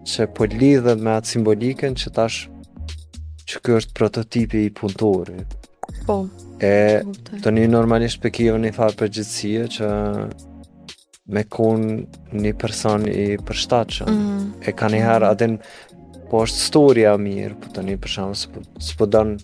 S2: Që po e lidh me atë simbolikën që tash që kjo është prototipi i punëtorit.
S1: Po.
S2: E tani normalisht pe ki një farë përgjegjësie që me kon një person i përshtatëshëm.
S1: Mm
S2: -hmm. E kanihere e din, po është storja mirë, po tani për shembull, s'po, po don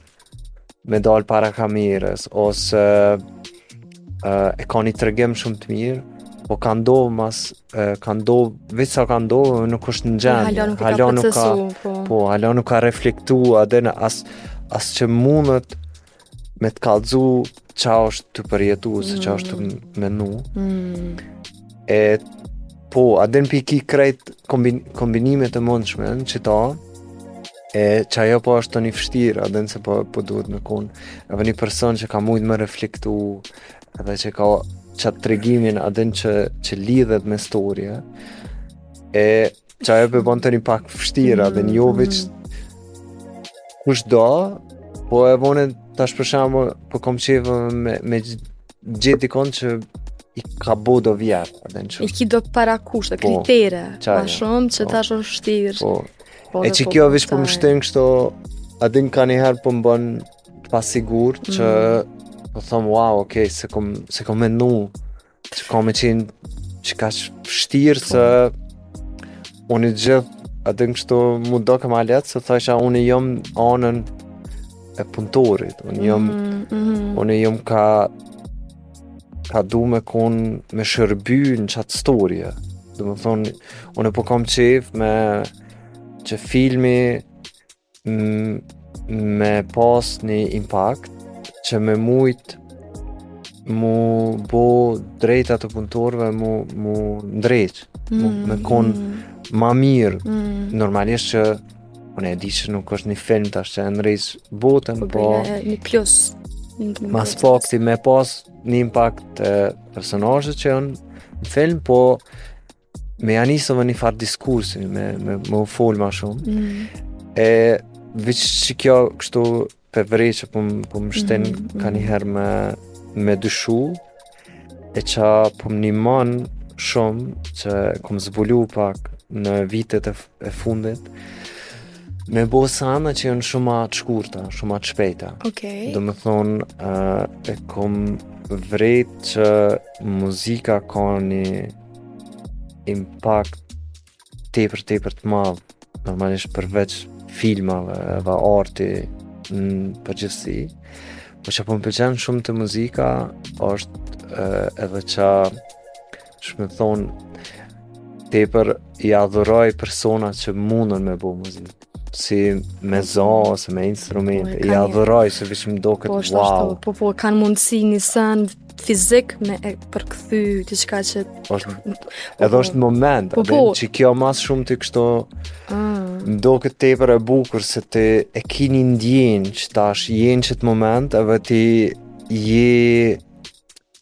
S2: me dalë para kamerës, ose uh, e ka një tregim shumë të mirë, po ka ndodh mas, uh, ka ndodh, veç sa ka ndodh, nuk është në gjendje.
S1: Hala nuk ka procesu, po.
S2: Po, hala nuk ka reflektu, a din as, as që mundet me të kallzu qa është tu përjetu, mm. se qa është tu mm. menu.
S1: Mm.
S2: E po, a din pi ki krejt kombin, kombinimet e mundshme në qita, e qajo po është tu m'ardh vështirë, a din se po, po duhet me kon, e po një person që ka mujtë me reflektu, edhe që ka qatë tregimin, a din që, që lidhet me storje, e qajo po të vjen pak vështirë, a din jo veç kushdo, po e vonë tash për shembull po kam qejf me me Gjet dikon që i ka bo do vjet, a din që.
S1: I ki do parakushte, e
S2: po,
S1: kritere, ma shumë që
S2: po.
S1: ta shumë shtirë.
S2: Po.
S1: po,
S2: e që kjo veç po më shtin kështu, a din kanjëherë po më bën të pasigurt që mm. po thom, wow, ok, se kom, se kom menu, që ka me qenë qaq vështirë, po. se unë i gjithë, a din kështu m'u dok ma lehtë, se thojsha unë jom n'anën, e punëtorit. Unë jam
S1: mm -hmm.
S2: unë jam ka ka du me kon me shërby në qatë storje. Domethonë, unë po kam qejf me që filmi me pas një impact që me mujt mu bo drejtat e punëtorve mu, mu ndreq mm
S1: -hmm.
S2: me kon ma mirë
S1: mm -hmm.
S2: normalisht që Unë e di që nuk është një film tash që e ndreq botën,
S1: po...
S2: Po
S1: bon një plus. Ma
S2: s'pakti me pas një impact te personazhet që janë në film, po me ja nis edhe një farë diskursi, me, me, me u folë ma shumë.
S1: Mm.
S2: E veç që kjo kështu Pe vrej që po më po shten
S1: mm
S2: -hmm. kanjëherë me, me dyshu, e qa po më nimon shumë që kom zbulu pak në vitet e, e fundit, Me bo sene që janë shumë ma të shkurta, shumë ma të shpejta. Okay. Domethonë, uh, e kom vrejt që muzika ka një impact tepër tepër të madh normalisht përveç filmave edhe arti në përgjithësi po qa po më pëlqen shumë te muzika është edhe qysh me thonë tepër i adhuroj persona që mundën me bo muzikë si me zo ose me instrument
S1: po,
S2: i adhuroj se viç m'doket
S1: po,
S2: wow
S1: po po ka mundësi një sen fizik me e përkthy diçka që po,
S2: është
S1: po,
S2: edhe
S1: po.
S2: është moment
S1: po, po.
S2: që kjo ma së shumti kështu
S1: ah.
S2: m'doket tepër e bukur se ti e ke ni ndjenjë që tash je në qat moment edhe ti je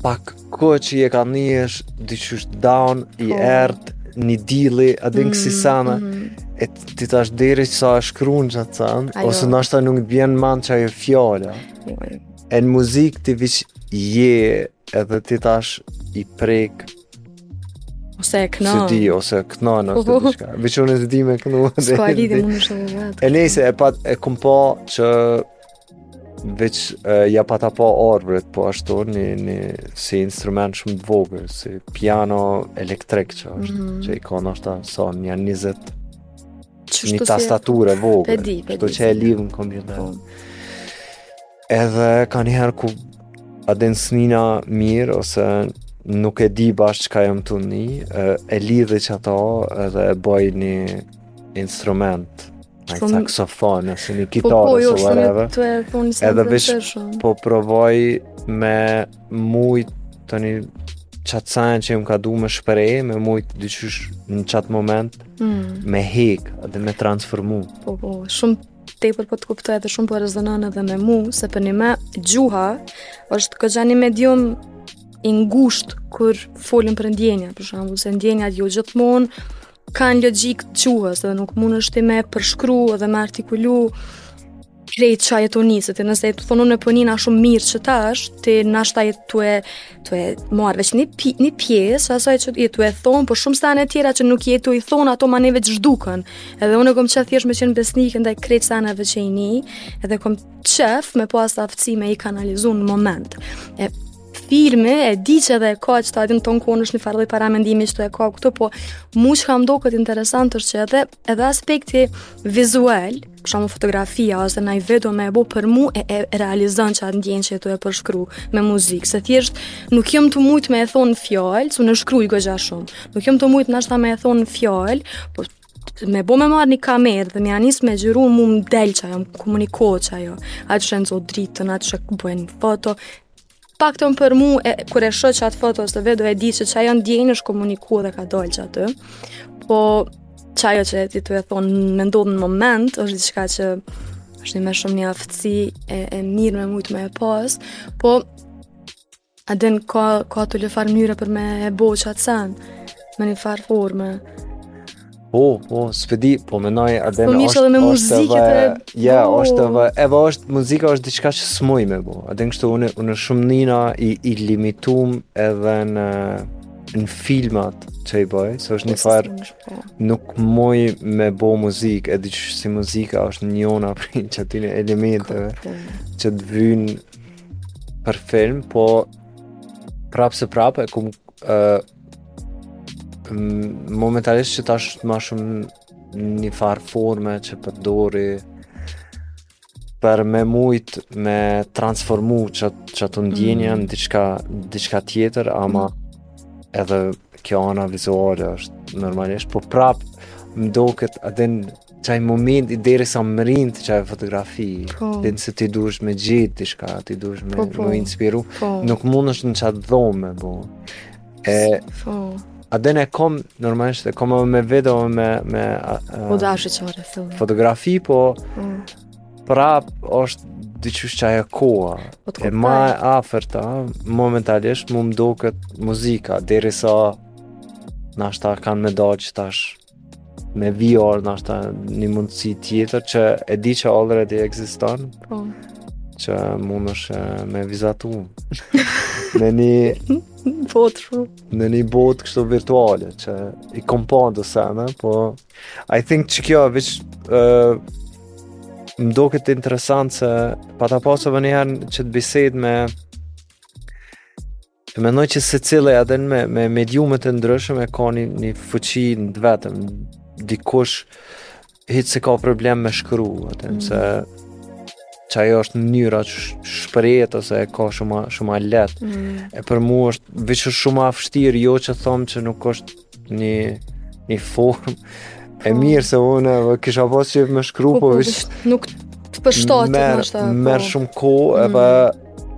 S2: Pak kohë që je kanë njësh, diqysh down, i
S1: oh.
S2: errt, një dilli, a
S1: din
S2: kësi mm,
S1: sene, mm -hmm.
S2: e ti tash deri që sa e shkrun qat
S1: sen,
S2: ose nashta nuk bjen ma n'qajo
S1: fjala,
S2: e në muzikë ti viç je edhe ti tash i prek,
S1: Ose e
S2: knon.
S1: Se
S2: di, ose e knon,
S1: ose
S2: diçka. Veç unë s'e di me knu.
S1: S'ka lidhje, mund në shumë
S2: e nejse, e pat, e kumpa që Veç uh, ja pata pa Arbrit, po ashtu një, një si instrument shumë të vogël, si piano elektrik që është,
S1: mm -hmm.
S2: që i ka nashta sa një
S1: njëzet,
S2: një tastatur e vogël,
S1: po e di, po
S2: e
S1: di, kshtu
S2: që e lidh në kompjuter.
S1: Po.
S2: Edhe kanjëherë kur a din s'nina mirë, ose nuk e di bash çka jam tu ni, e lidhi qato edhe e boj një instrument, Ai
S1: Shkon-
S2: saksofon, ose një
S1: Po
S2: kitarë,
S1: po,
S2: ose jo,
S1: shumë
S2: whatever.
S1: jetë twerk, po unë s'jam
S2: Edhe veç- twerker
S1: shumë.
S2: Po provoj me mujt tu ni qat sen që jam ka du me shpreh, me mujt diqysh në qat moment,
S1: Mm,
S2: me hek dhe me transformu.
S1: po po, shumë tepër po të kuptoj edhe shumë po rezonon edhe me mu, se përnime gjuha është kogja një medium i ngushtë kur folim për ndjenja, për shembull, se ndjenjat jo gjithmonë Kanë logjikë të gjuhës dhe nuk mundesh ti me përshkru dhe me artikulu krejt çka je tu ni, se nëse ti thu unë po nina po shumë mirë qetash, ti nashta je tu e, tu e marrë veç një, pi, një pjesë t'asaj që je tu e thonë, por po shumë sene tjera që nuk je tu i thonë, ato mo veç zhdukën. Edhe unë e kom qef thjesht me qenë besnikë, ndaj krejt sene qe i nij, edhe kom qef me pas aftësi me i kanalizu në moment. E, filmi e di që edhe e ka qeta editimin ku është një farë lloj paramendimi që ti e ke aty, po mu çka m'doket interesant është që edhe, edhe aspekti vizual, për shembull fotografia ose naj video me e bo për mu e, e realizon qat ndjenjë që je tu e përshkru me muzikë, se thjesht nuk jom tu mujtë me e thonë n'fjalë, se unë shkruj kogja shumë, nuk jom tu mujtë nashta me e thonë n'fjalë, po me bo me marrë një kamerë dhe me ja nis me xhiru mu më del qajo, më komunikon qajo, a t'i zo dritën, a t'i boj foto, Paktën për mu, e, kur e shoh qat foto ose video e di që qajo ndjenjë është komuniku dhe ka dalë qaty. Po qajo që je tu e thon me ndodh n'moment është diçka që është përnime shumë një aftësi e, e mirë me mujtë me e pas, po a din ka, ka turlifar mënyre për me e bo qat sen, me një farë forme.
S2: Po, po, s'pe di, po menoj a din
S1: po, është edhe me muzikë edhe
S2: ja,
S1: po.
S2: është edhe edhe është muzika është diçka që s'muj me bo. A din kështu unë unë shumë nina i i limitum edhe në në filmat që i boj, se është një farë
S1: po.
S2: nuk muj me bo muzikë, edhe që si muzika është njona prej qatyne elementeve që të vyn për film, po prapë se prapë e kom uh, Momentalisht qetash është ma shumë një farë forme që përdori për me mujt me transformu që, qato ndjenja mm. në diçka, diçka tjetër, ama mm. edhe kjo ana vizuale është normalisht, po prap më doket, a din Qaj momenti derisa mrrin te qajo fotografi,
S1: po.
S2: dhe nëse ti dush me gjetë diçka, ti dush me,
S1: po, po.
S2: me inspiru,
S1: po.
S2: nuk munesh në qat dhomë me bo. E,
S1: po.
S2: Edhe une kom, normalisht, e kom me video me... me a, a,
S1: po da është qore, thëmë.
S2: Fotografi, po...
S1: Mm.
S2: Prap është diqysh qajo koha.
S1: Po
S2: e ma e afërta, momentalisht, mu më doket muzika, derisa... Nashta kanë me do qetash me VR nashta një mundësi tjetër që e di që already ekziston
S1: po.
S2: që munesh me vizatu në një
S1: botë shu
S2: në një botë kështu virtuale që i kom pa do sene po I think që kjo veç uh, më doket interesant se pata pasë edhe njëherë qet bisedë me E mendoj që secili edhe me, me mediumet e ndryshme ka një, një fuqi të vetën. Dikush hiç s'e ka problem me shkru, atë,
S1: mm.
S2: se qajo është mënyra që shprehet ose e ka shumë, shumë lehtë.
S1: Mm.
S2: E për mu është veç shumë ma vështirë, jo që thom që nuk është një një formë e
S1: po.
S2: mirë se unë e kisha pas qejf me shkru, po,
S1: po,
S2: po
S1: veç... Nuk të përshtatet,
S2: në
S1: është
S2: ta. Merr shumë kohë,
S1: mm.
S2: e pa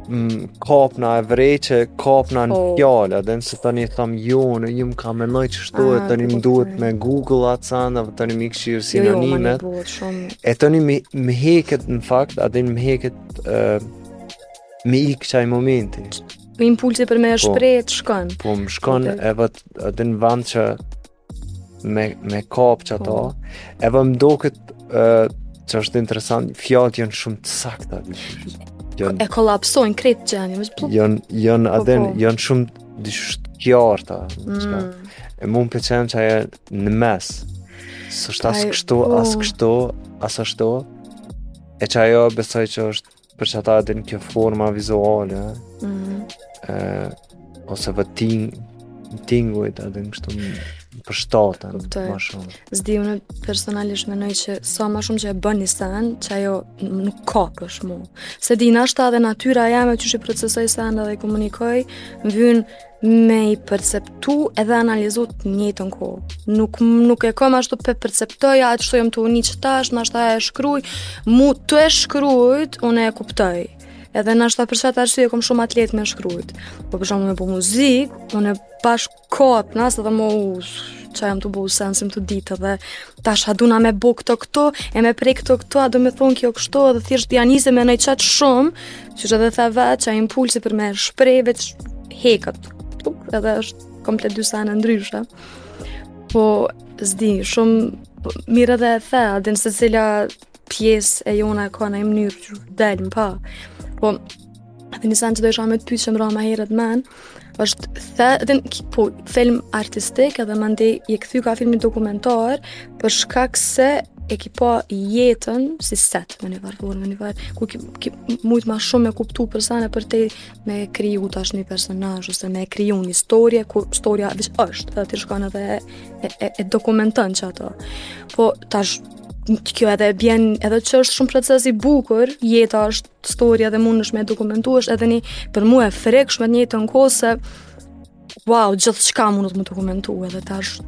S2: mm, kapna e vreqe, kapna në
S1: oh.
S2: fjalë, edhe nëse tani thom jo, nuk jom ka menoj qështu, e
S1: ah,
S2: tani më duhet me googlat sene, dhe tani me kshyr
S1: jo,
S2: sinonimet,
S1: jo, jo,
S2: e tani më heket në fakt, a din më heket, uh, më ik qaj momenti.
S1: Impulsi për me e
S2: po.
S1: shpreh të shkon.
S2: Po, më shkon e vët edhe në vend që me, me kapë qato.
S1: Po.
S2: Edhe më doket që është interesant, fjalët janë shumë të sakta. Janë,
S1: e kolapsojnë krejt gjendjen.
S2: Janë, janë,
S1: po,
S2: a din,
S1: po.
S2: janë shumë dish të qarta. Mm. E mund me qenë qajo në mes. S'është as kështu, as kështu, as ashtu. E qajo besoj që është për qata e din kjo forma vizuale,
S1: mm -hmm.
S2: e, ose vetë ting, tingujt, e din kështu
S1: përshtaten,
S2: ma shumë.
S1: S'di, unë personalisht menoj që sa ma shumë që e bën një sen, qajo nuk ka për shembull. S'e di, nashta edhe natyra jeme qysh i procesoj senet dhe i komunikoj, më vyn me i perceptu edhe analizu n'të njëjtën kohë. Nuk, nuk e kom ashtu pe perceptoj, atë shtu jam tu e ni qetash, nashta e shkruj, mu tu e shkrujt, unë e kuptoj. Edhe nashta për qat arsye e kom shumë ma t'letë me shkrujt. Po për shembull me bo muzikë, unë e pash kop, nashta dhe mu që jam tu bo sensim të ditë dhe tash a duna me bo këto këto e me pre këto këto a do me thonë kjo kështu edhe thjesht ja nis e menoj qaq shumë Siç edhe the vetë, qaj impulsi për me shpreh veç hekët. Tuk, edhe është komplet dy sene ndryshe. Po, s'di, shumë po, mirë edhe e the, a din secila pjesë e jona ka naj mënyrë që del në pah. Po, edhe një sen që dojsha me të pyt që më ra ma herët n'men, është the, dhe, po, film artistik edhe mandej je kthy ka filmi dokumentar për shkak se e ki pa jetën si set në një farë në një farë ku ki, ki mujt ma shumë me kuptu për sene përtej me kriju tash një personazh ose me kriju një storje ku storja veç është dhe ti shkon edhe e, e, e, e dokumenton qato po tash kjo edhe bjen edhe që është shumë proces i bukur jeta është storja dhe munesh me dokumentu është edhe një për mu e frikshme n'të njëjtën kohë se wow, gjithçka mund me u dokumentu edhe tash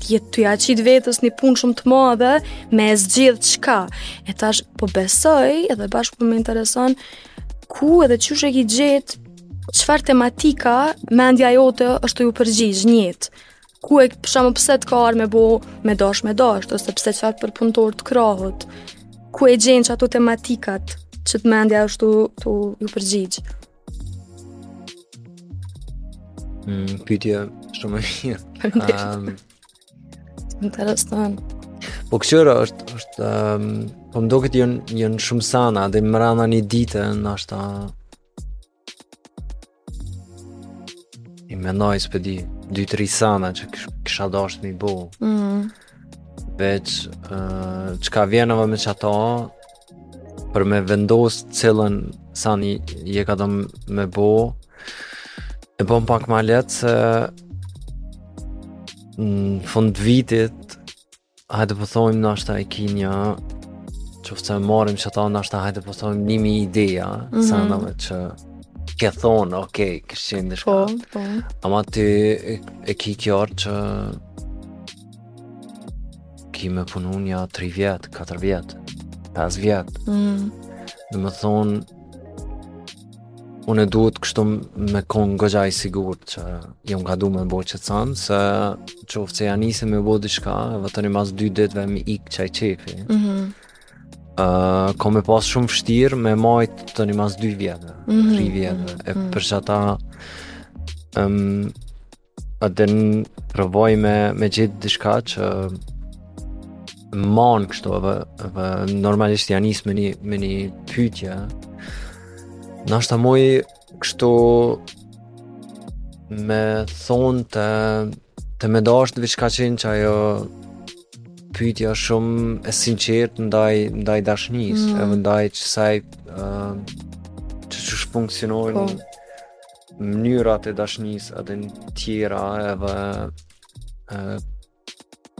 S1: t'jet ty ja qit vetës një punë shumë të madhe me e zgjedh çka e tash po besoj edhe bashkë po më intereson ku edhe qysh e ki gjet çfarë tematika mendja jote është tu ju përgjigjë njëjtë Ku për shembull pse të ka ra me bo me dash me dash, ose pse qatë për punëtorë të krahit, ku e gjen qato tematikat që ty mendja është tu ju përgjigjë.
S2: Mm, pytje shumë e mirë. Um,
S1: Interesant.
S2: Po kqyr është, është um, po më doket jon, jon shumë sene dhe mrena një dite nashta I menoj s'po di, dy tri sene që kisha dasht m'i bo.
S1: Mm.
S2: Veç, uh, çka vjen neve me qato, për me vendos cilin sen je ka don me bo, e bon pak ma letë se në fund vitit Hajde po thojmë nashta e ki një Qoftë se marrim qëta nashta hajde po thojmë një mijë ideja mm
S1: -hmm.
S2: Sene që ke thonë, ok, okay, kish qenë diçka
S1: Po, po
S2: Ama ty e, e ki kjar që Ki me punu nja 3 vjet, 4 vjet, 5 vjet
S1: mm.
S2: Domethonë Unë e duhet kështu me kon goxha i sigurt që jam ka du me bo qët sen, se qoftë se ja nisi me bo diçka, dhe tani mas dy ditve më ik qaj qefi.
S1: Mm -hmm.
S2: uh, ka me pas shumë vështirë me majt tani mas dy vjetëve,
S1: mm
S2: -hmm. tri vjetëve, mm -hmm. e
S1: mhm.
S2: për qata, um, A din provoj me, me gjet diçka që man kështu dhe, dhe normalisht ja nis me një, me një pytje nashta muj kështu me thonë te te Me dasht veç ka qenë që ajo pytja shumë e sinqert ndaj, ndaj dashnis
S1: mm.
S2: e ndaj qësaj uh, qysh funksionojnë
S1: po.
S2: mënyrat e dashnisë a din tjera edhe uh,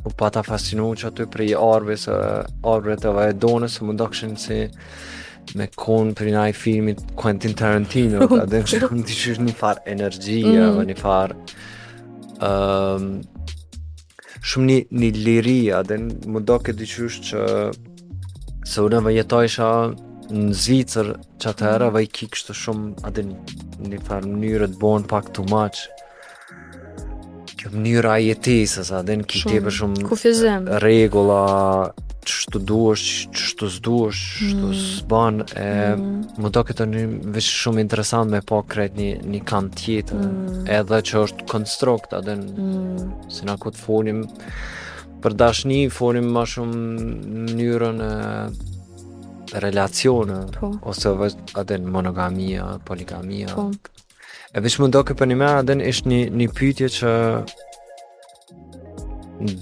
S2: u pata fascinu që aty prej Arbës Arbrit dhe Edonës se m'u dokshin si me kon prej naj filmit Quentin Tarantino a din shumë diqysh një far energjia
S1: mm.
S2: dhe një far um, shumë një, një liri, a din m'u doke diqysh që se unë veç jetojsha në Zvicër qatëherë mm. veç ki kështu shumë, a din në një farë mënyre të bon pak të maqë, kjo mënyra e jetesës, a din ki tepër shumë
S1: kufizim.
S2: rregulla, qështu duash, qështu s'duash, qështu
S1: mm.
S2: s'ban, e
S1: mm.
S2: m'u doke veç shumë interesant me pa krejt një, një kand tjetër,
S1: mm.
S2: edhe që është konstrukt a din
S1: mm.
S2: se na kur folim për dashni folim ma shumë në mënyrën e relacioneve
S1: po.
S2: ose veç a din monogamia, poligamia.
S1: Po.
S2: E veç m'u doke përnime a din ishte një, një pytje që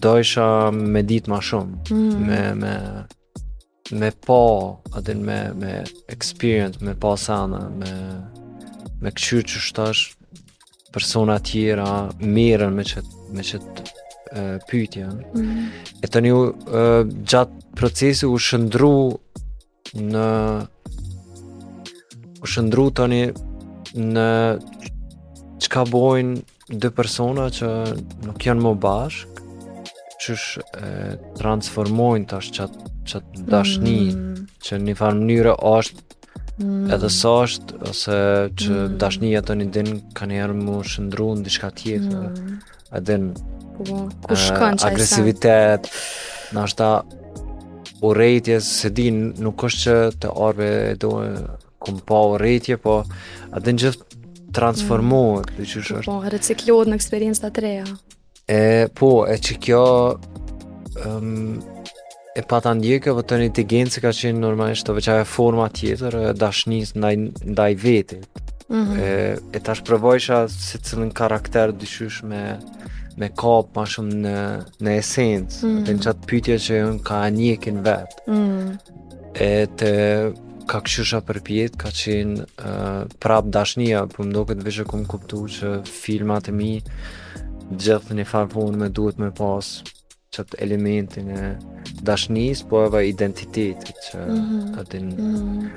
S2: dojsha me ditë ma shumë
S1: mm.
S2: me, me me pa a din me me experience me pa sene me me kqyr qysh tash persona tjerë mirren me qët me qët pyetja
S1: mm -hmm.
S2: e tani gjatë procesit u shndërru në u shndërru tani në çka bojnë Dy persona që nuk janë më bashkë, qysh e transformojnë tash qat qat dashni
S1: mm.
S2: që një farë mënyrë është
S1: mm.
S2: edhe s'është ose që
S1: mm.
S2: dashni a din kanihere me shndrru në diçka tjetër.
S1: Mm.
S2: A din
S1: po, ku shkon qaj
S2: agresivitet. Nashta urrejtje se di nuk është që te urre e do Kum pa urrejtje, po a din gjithë transformohet, mm. që është.
S1: Po, riciklohet në eksperienca të reja.
S2: E, po, e qikjo, um, e pata ndjekë, po të një të genë që ka qenë normalisht veç ajo forma tjetër, e dashnis ndaj, ndaj vetit.
S1: Mm -hmm.
S2: e, e tash provojsha secilin karakter diqysh me me kap ma shumë në, në esencë,
S1: mm.
S2: dhe në qatë pytje që e kam ndjek vetë.
S1: Mm.
S2: E teka kqyrsha përpjetë, ka qenë uh, prap dashnia, por po më doket veç e kom kuptu që filmat e mi gjithë një farë forme duhet me pas qëtë elementin e dashnis, po edhe identitetit që
S1: mm
S2: -hmm.
S1: a din mm
S2: -hmm.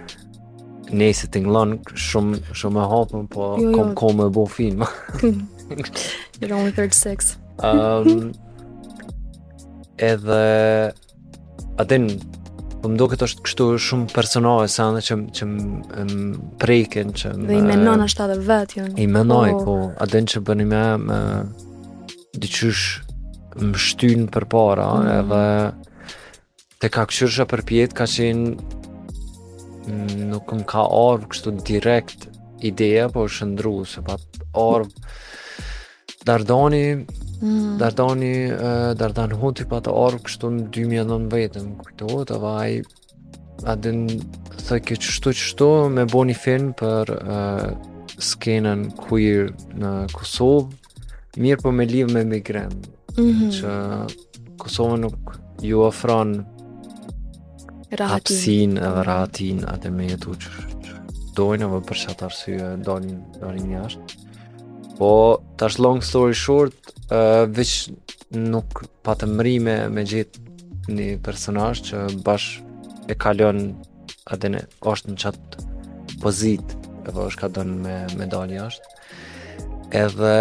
S2: nejse tingllon shumë shum e hapën, po
S1: jo, jo.
S2: kom jo. kom me bo filma.
S1: You're only 36.
S2: um, edhe A din, po më duket është kështu shumë personale se ana që që më prekin që më
S1: Dhe i mendon ashtu edhe vet jo.
S2: I mendoj
S1: po,
S2: po a din që bojn me me diqysh më shtyn përpara
S1: mm
S2: -hmm. edhe teka kqyrsha përpjetë ka qenë mm, nuk më ka ardhë kështu direkt ideja, po u shndrru, se pat ardhë Dardani,
S1: mm.
S2: Dardani, uh, Dardan Hoti pat ardhë kështu në 2019, më kujtohet, edhe ai a din tha që qështu qështu me bo një film për uh, skenën queer në Kosovë, mirë po me lidhë me migrim,
S1: mm -hmm.
S2: që Kosova nuk ju ofron hapsin edhe rahatinë atë me jetu që dojnë, edhe për qatë arsye, dalin, dalin jashtë. Po, tash long story short, uh, veç nuk patëm mrri me me gjetë një personazh që bash e kalon a din është në qatë pozit edhe është ka don me me dalë jashtë edhe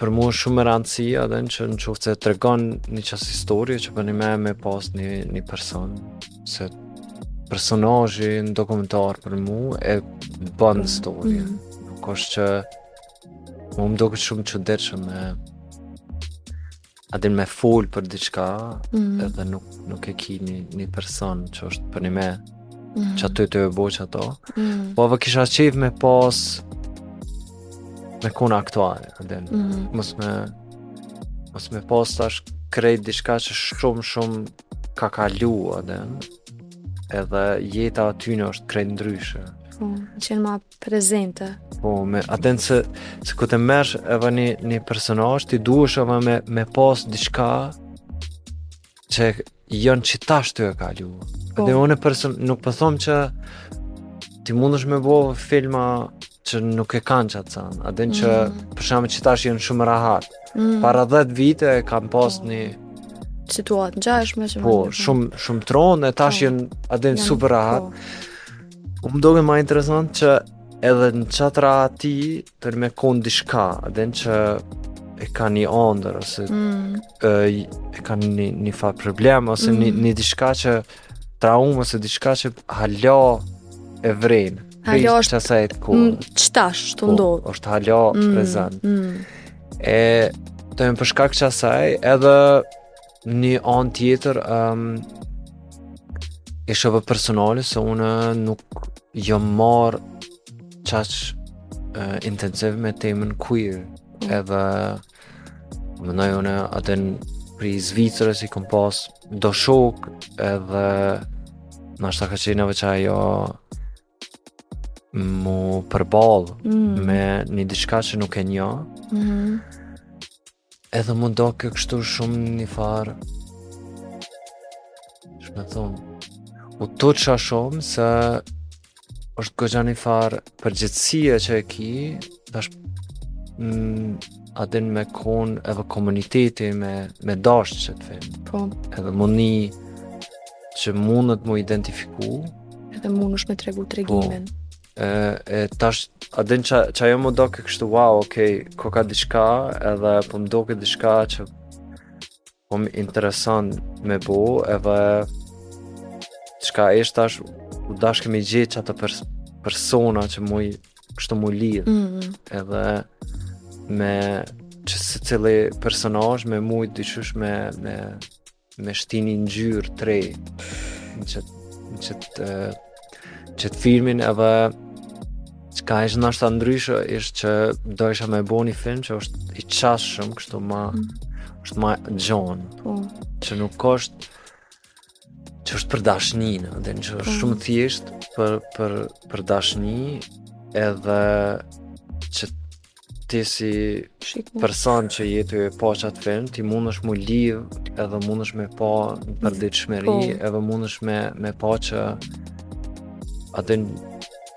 S2: për mua shumë me rëndësi edhe në që në qoftë se tregon një qasë histori që bash me me pas një, një person se personazhi në dokumentar për mu e bon
S1: mm.
S2: story.
S1: Mm.
S2: Nuk është që mu më doket shumë çuditshëm me a din me fol për diçka
S1: mm.
S2: edhe nuk nuk e ki një, një person që është përnime
S1: mm.
S2: qaty tu e bo qato
S1: mm.
S2: po vë kisha qejf me pas me kon aktuale a din
S1: mm.
S2: mos me mos me pas tash krejt diçka që shumë shumë ka kalu edhe, edhe jeta e tyne është krejt ndryshe.
S1: Po, me qenë ma prezente.
S2: Po, a din se, se kur të merrsh edhe një, një personazh, ti duhesh edhe me, me pas diçka që janë qitash tu e kalu.
S1: Po.
S2: Dhe unë person, nuk po thomë që ti mundesh me bo filma që nuk e kanë qat sen, a din që
S1: mm.
S2: për shembull qitash janë shumë rahat.
S1: Mm.
S2: Para 10 vite e kam pas një...
S1: Situatë të ngjashme që
S2: Po, shumë, shumë traumë e tash
S1: po.
S2: janë, a
S1: din,
S2: super rahat.
S1: Po.
S2: Më doke ma interesant që edhe në qatë rahati prapë me konë diçka, a din që e ka një andërr, ose
S1: mm.
S2: e, e ka një, një far problem, ose
S1: mm.
S2: një, një diçka që traumë, ose diçka që hala e vret.
S1: Hala është
S2: qasaj ku.
S1: Mm, qitash tu
S2: po,
S1: ndodh.
S2: Po, është hala
S1: mm,
S2: prezent.
S1: Mm.
S2: E thom për shkak të qasaj, edhe në një anë tjetër, um, ish edhe personale, se unë nuk jom marr qaq uh, intensiv me temën queer, edhe Menoj unë atën prej Zvicrës i kom pas do shokë edhe ndoshta ka qenë edhe qajo mu përball
S1: mm.
S2: me një diçka që nuk e njoh
S1: mm.
S2: edhe m'u doke kështu shumë një farë si me thon u tutsha shumë se është goxha një farë përgjegjësia që e ki, është mm, a din me kon edhe komuniteti me, me dasht qët film.
S1: Po.
S2: Edhe me ni që mundet mu identifiku.
S1: Edhe mundesh me tregu tregimin. Po.
S2: E, e tash, a din qa, qajo më doke kështu, wow, okej, okay, koka diçka edhe po më doket diçka që Po më intereson me bo edhe çka ish tash u dashke me gjet qata pers persona që muj kështu mu lidh
S1: mm -hmm.
S2: edhe me që secili personazh me muj diqysh me me, me shti ni ngjyrë të re në që, në qët, qët filmin edhe çka ish nashta ndryshe ish që dojsha me bo një film që është i qasshëm kështu ma
S1: mm.
S2: është ma gjonë
S1: po.
S2: që nuk është që është për dashninë dhe që është
S1: po.
S2: shumë thjesht për, për, për dashni edhe që ti si person që je tu e pa qat film, ti mundesh m'u lidh, edhe mundesh me pa në përditshmëri,
S1: po.
S2: edhe mundesh me, me pa që a din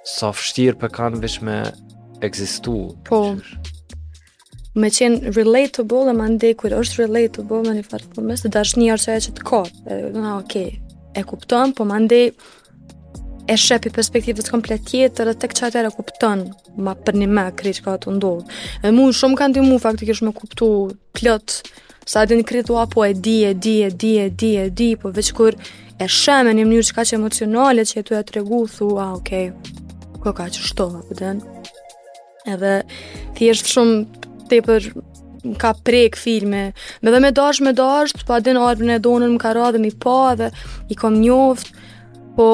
S2: sa vështirë po kanë veç me ekzistu.
S1: Po, me qenë relatable e mandej kur është relatable me një farë nëpërmes, dhe është një arsyeja që të ka, e, na, okej, okay, e kupton, po mandej, e sheh pi perspektivës komplet tjetër dhe tek qatër e kupton ma përnime krejt çka u tu ndodh. E mu shumë ka ndihmu faktikisht me kuptu plot se edhe ni krejt thu a po e di, e di, e di, e di, e di, po veç kur e sheh me një mënyrë qikaq emocionale që je tu e tregu, thu, a, okej, okay, koka qishtu, a din. Edhe thjesht shumë tepër më ka prek filmi. Me dhe me dash, me dash, po a din Arbrin e Donën më ka ra edhe m'i pa dhe i kom njoft, po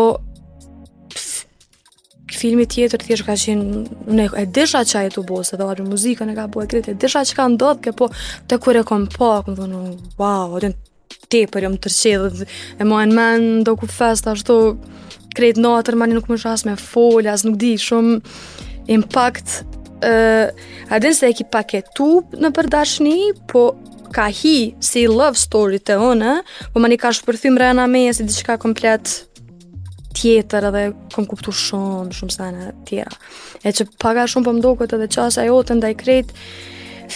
S1: filmi tjetër thjesht ka qenë unë e disha çka je tu bo se edhe Arbri muzikën e ka bërë krejt e disha çka ndodhke po te kur e kom pa kom thonë wow, tepër jom tërqedhët e maj në men Dokufest ashtu krejt atëher mani nuk mujsha as me fol as nuk di shumë impact uh, a din se e ki paketu nëpër dashni po ka hi si love story të unë po mani ka shpërthim mrena me si diçka komplet tjetër edhe kom kuptu shumë shumë sene tjera e që pak a shumë po m'doket edhe qasja jote ndaj krejt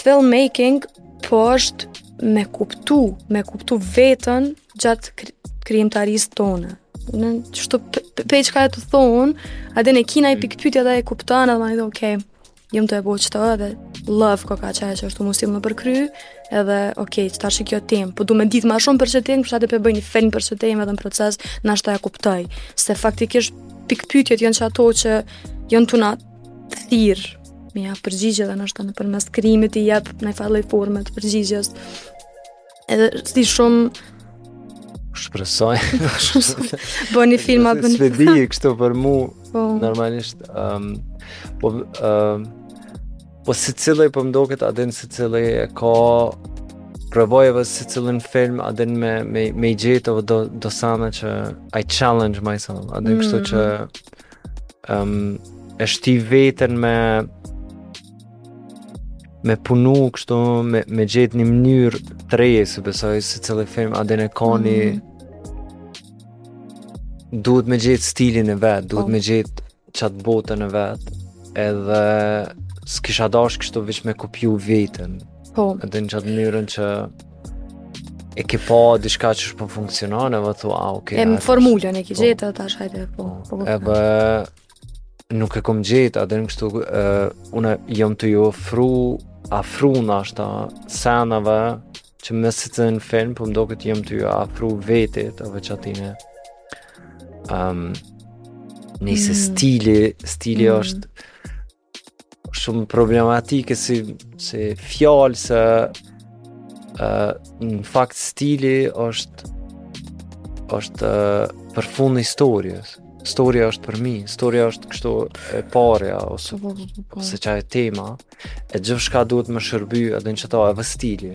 S1: filmmaking po është me kuptu, me kuptu vetën gjatë kri, krijimtarisë tonde. Në qito pe çka tu thon, a din i kina mm. pikpytjet dhe e kupton edhe ai ok. Jam tu e bo qito edhe love koka qajo që është tu m'u sill nëpër kry, edhe ok, qita është kjo temë, po du me ditë më shumë për qit temë, kështu që po bëj një film për qit temë edhe në proces, nashta e kuptoj se faktikisht pikpytjet janë qato që janë tu na thirr me ju përgjigj edhe nashta nëpërmes krijimit i jep nifar lloj forme të përgjigjes edhe si shumë
S2: shpresoj
S1: bëni filmat bëni filmat
S2: se di kështu për mu
S1: po.
S2: normalisht um, po um, po secili po më doket a din secili e ka provoj edhe secilin film a din me, me, me i gjet do, do sene që I challenge myself a din mm. kështu që um, e shti veten me me punu kështu me me gjet një mënyrë të re se besoj se çdo film a din e ka një mm. duhet me gjet stilin e vet, duhet
S1: oh.
S2: me gjet çat botën e vet. Edhe s'kisha dash kështu veç me kopju veten.
S1: Po.
S2: A din qat mënyrën që e ke pa diçka që osht po funksionon edhe thua, a,
S1: oke.
S2: Okay,
S1: formulën e ki
S2: po.
S1: gjetë, tash hajde, po. po, po
S2: edhe nuk e kom gjetë, a din kështu, uh, unë jom tu ju afru, afru nashta, senave, që me secilin film, po më doket jom tu ju afru vetit, edhe qat'ne. Um, njëse
S1: mm.
S2: stili, stili
S1: mm.
S2: është shumë problematike si si fjalë se ë uh, në fakt stili është është uh, përfundi historisë. Historia është përmi, historia është kështu e parja ose
S1: po, po, po,
S2: ose qajo tema. E gjithçka duhet me shërby edhe në qato edhe stili.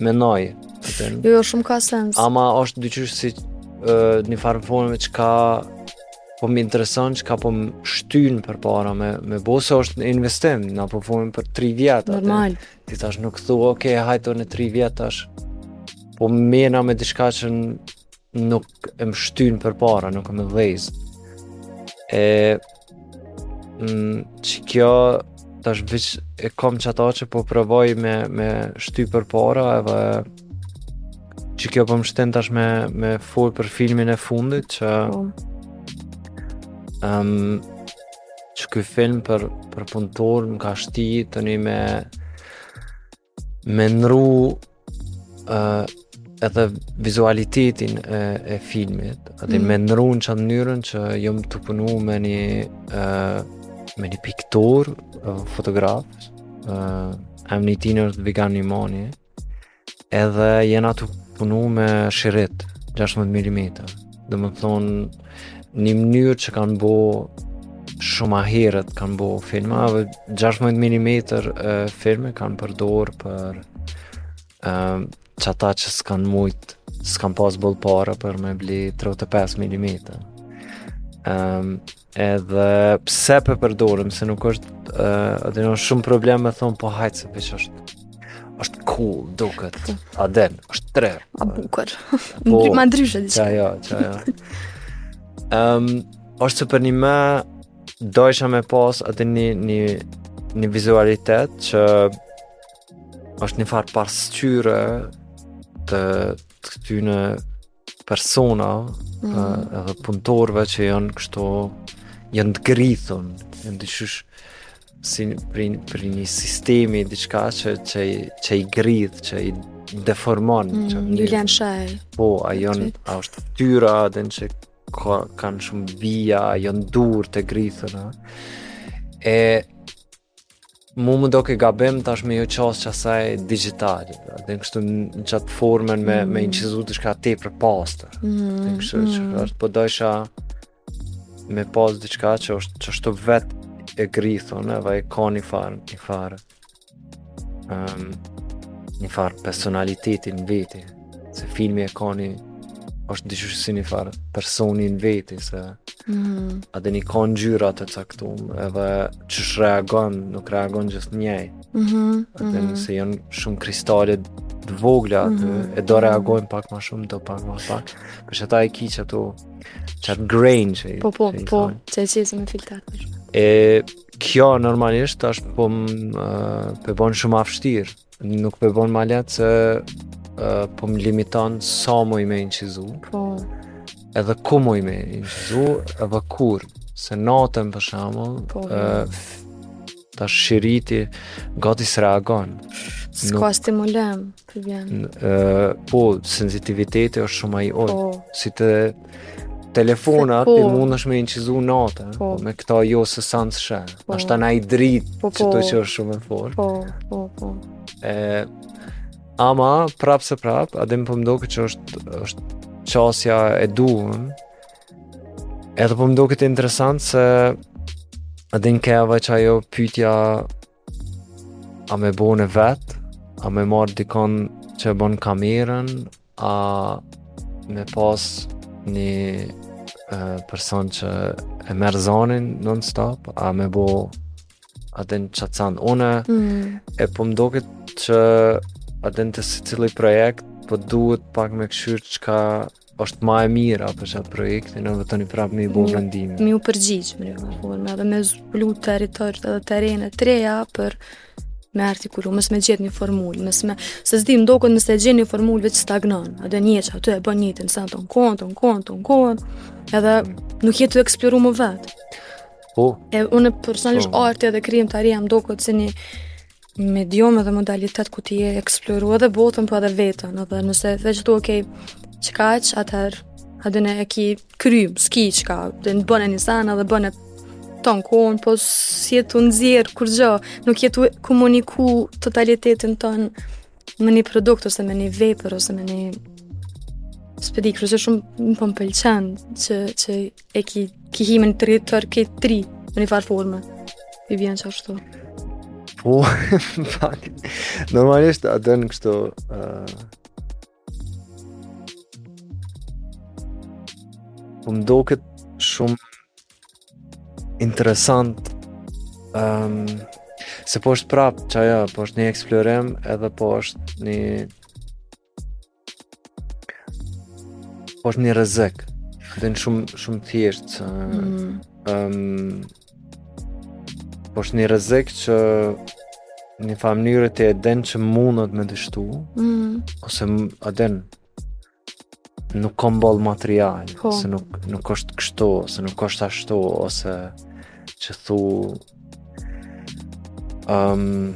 S2: Menoj.
S1: Jo, jo, shumë ka sens.
S2: Ama është diqysh si uh, një farë formë çka po më intereson çka po më shtyn përpara me me bo se është investim, na po folim për 3 vjet.
S1: Normal.
S2: Ti tash nuk thua, ok, hajt edhe 3 vjet tash. Po mena me diçka që nuk e më shtyn përpara, nuk e më dhez. E mm, që kjo tash veç e kam qata që po provoj me me shty përpara edhe Që kjo po më shtin tash me me fol për filmin e fundit që
S1: po.
S2: ëm um, që ky film për për punëtor më ka shti tani me me ndru ë uh, edhe vizualitetin e, e filmit, atë
S1: mm.
S2: me ndru në qat mënyrën që jam tu punu me një ë uh, me një piktor uh, fotograf ë uh, emni i tij është Vigan Nimani Edhe jena tu punu me shirit 16 mm. Domethonë, një mënyrë që kanë bo shumë ma herët kanë bo filma, edhe 16 mm filme kanë përdorë për um, që ata që s'kan mujt, s'kan pas boll pare për me bli 35 mm. Um, Edhe pse pe përdorim, se nuk është, uh, a din shumë problem me thonë, po hajt se veç është, është cool, duket, a din, është trend.
S1: Ma bukur,
S2: po,
S1: ma ndryshe, diçka.
S2: Qajo, qajo. Um, është se për njime, dojsha me pas atë një, një, një vizualitet që është një farë pasqyre të, të këtyne persona
S1: mm.
S2: uh, edhe punëtorëve që janë kështu janë të grithun janë dyshysh si prej, prej një sistemi diçka që, që, që i grithë që i deformon mm, që
S1: një lënë shaj
S2: po a janë a është ftyra e tyne që ka, kanë shumë vija a janë durt të grithun a? e Mu m'u doke gabim tash me ju qasë qasaj digital, edhe kështu në qatë formen me, mm. me inqizu diçka tepër pastër,
S1: mm.
S2: edhe mm, kështu mm. që mm. është po dojsha me pas diçka që është që është vetë e grithu, edhe e ka një farë, një farë, um, një farë personaliteti n'veti, se filmi e koni është dyshysh si një farë personi në veti, se
S1: mm.
S2: edhe ni ka ngjyra të caktum, edhe qysh reagon, nuk reagon gjithë njejt.
S1: Mm
S2: -hmm.
S1: Atë
S2: mm -hmm. se janë shumë kristale të vogla atë,
S1: mm -hmm.
S2: e do reagojnë pak ma shumë, do pak ma pak. Për qata e ki qato, qat grain që i
S1: Po, po,
S2: që
S1: po, që e qizë me filtar.
S2: E kjo normalisht është po më uh, pe bon shumë ma vështirë, Nuk pe bon ma letë se uh, po më limiton sa muj me inqizu.
S1: Po.
S2: Edhe ku muj me inqizu, edhe kur. Se natën për shembull,
S1: po,
S2: uh, tash shiriti, gati s'reagon.
S1: S'ka nuk... stimulem, për vjen.
S2: Uh, po, sensitiviteti është shumë i ulët.
S1: Po.
S2: Si të Telefonat
S1: po,
S2: ti mundesh me inqizu natën,
S1: po,
S2: po me këta jo se s'e nxen,
S1: po,
S2: veç nëse ka naj dritë
S1: po, po,
S2: që qysh është shumë e fortë.
S1: Po, po, po.
S2: E, ama, prapë se prapë, a din po m'doket që është, është qasja e duhun, edhe po m'doket interesant se a din ke veç ajo pytja A me bo vetë, a me marrë dikon që e bon kamerën, a me pas një person që e merr zonin non stop, a me bo a din qat' san une,
S1: mm.
S2: e po më doket që a din te secili projekt, po duhet pak me kshyrë çka është ma e mira për qat projekt, edhe tani prapë me bo vendime.
S1: Me iu përgjigjë, në një formë, edhe me zblu territore edhe terene të reja për me artikulu, mos me gjetë një formulë, mos me, se s'di më doket nëse gjen një formulë veç stagnon, edhe ni qaty e bën njëjtin sen tanë kohën, tanë kohën, tanë kohën, edhe nuk je tu eksploru më vetë.
S2: Po.
S1: E unë personalisht
S2: po.
S1: arti edhe krijimtaria më doket si një, medium edhe modalitet ku ti e eksploru edhe botën, po edhe veten, edhe nëse veç thu, okej, okay, çka, atëher, a din, e ki kry, s'ki çka, a din, bone një sen, edhe bone ton kohën, po s'je tu nxjerr kurgjo, nuk je tu komuniku totalitetin tond me një produkt, ose me një vepër, ose me një... Spe di, kështu shumë po m' pëlqen, që, që E ki, ki hi me i rritë krejt tri, në një farë formë. I bjen qashtu.
S2: Po, fakt. Normalisht, a din kështu... Uh... Po më doket shumë interesant um, se po është prapë qajo, po është një eksplorim edhe po është një Po është një rrezik. A din, shumë shumë thjesht.
S1: Mm.
S2: Um, po është një rrezik që në njëfar mënyre ti e din që mundet me dështu,
S1: mm.
S2: ose a din nuk kom boll material,
S1: po.
S2: ose nuk, nuk është kështu, ose nuk është ashtu, ose qeshtu Um,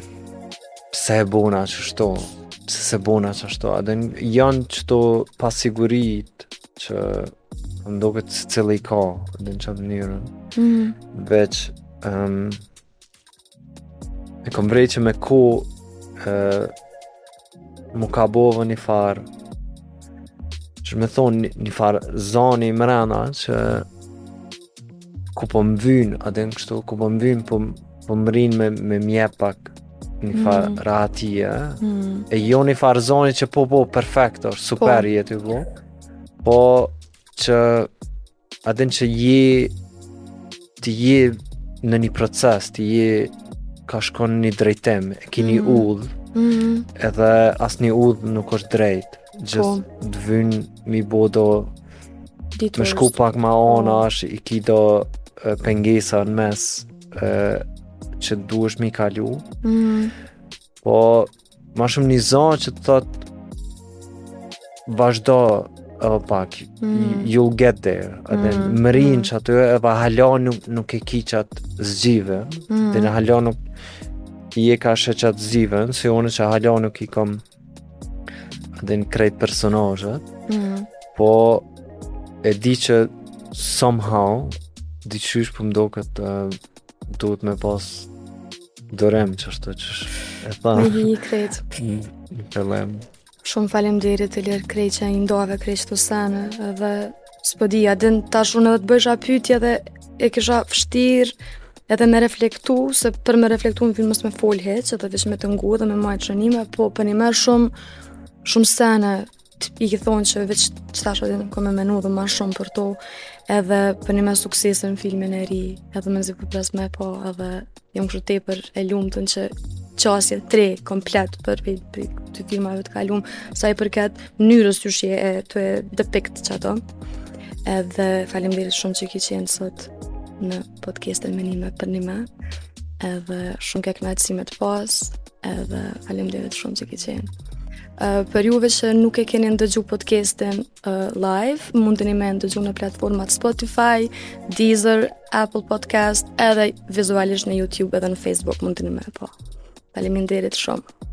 S2: pse e bona qeshtu? Pse s'e bona qashtu? A din janë qeto pasiguritë që më doket secili i ka, a din, në qat mënyrën.
S1: Mm.
S2: Veç, um, e kom vrejt që me ko uh, M'u ka bo veç një farë Qysh me thonë një farë zani mrena Që Kur po më vyn A din kështu Kur po më vyn Po, po mrrin me, me nje pak Një mm. farë
S1: mm.
S2: rahatie
S1: mm.
S2: E jo një farë zani që po bon perfekt është po. super
S1: po.
S2: je tu bo Po Që A din që je, ti je në një proces, ti je ka shkon një drejtim, e ki një
S1: mm.
S2: udhë,
S1: mm
S2: -hmm. edhe asnjë udhë nuk është drejt, po. gjithë po. të vyn m'i bo do, me shku pak ma po. anash, oh. i ki do pengesa në mes, e, që duhesh m'i kalu,
S1: mm -hmm.
S2: po Ma shumë një za që të thot vazhdo edhe pak
S1: mm.
S2: you'll get there edhe
S1: mm.
S2: mrrin
S1: mm.
S2: qaty edhe hala nuk, nuk e ki qatë zgjidhje
S1: mm.
S2: a din hala nuk je ka e sheh qatë zgjidhjen si unë që hala nuk i kom a din krejt personazhet
S1: mm.
S2: po e di që somehow diqysh po më doket uh, duhet me pas Dorem që është që është e tha.
S1: Me hi i krejt.
S2: Në përlem.
S1: Shumë faleminderit Ilir krejt që i ndave krejt qëto sene edhe s'po di, a din tash unë edhe të bojsha pytje edhe e kisha fështir edhe me reflektu, se për me reflektu u vyke mos me folë hiç edhe veç me të ngu edhe me majtë shënime, po përnime shumë shumë sene I ki thonë që veç që ta shotin nuk me menu dhe ma shumë për to edhe përnime suksese n'filmin e ri edhe mezi po pres me pa edhe jam kështu tepër e lumtun që qasje ndryshe komplet prej filmave të kalum sa i përket mënyrës qysh e ki depict qato edhe faleminderit shumë që ki qenë sot në podcastin me nime përnime edhe shumë ke knaqësi me të pas edhe faleminderit shumë që ke qenë uh, për juve që nuk e keni ndëgju podcastin uh, live mundeni me ndëgju në platformat Spotify, Deezer, Apple Podcast edhe vizualisht në Youtube edhe në Facebook mundeni me pa faleminderit shumë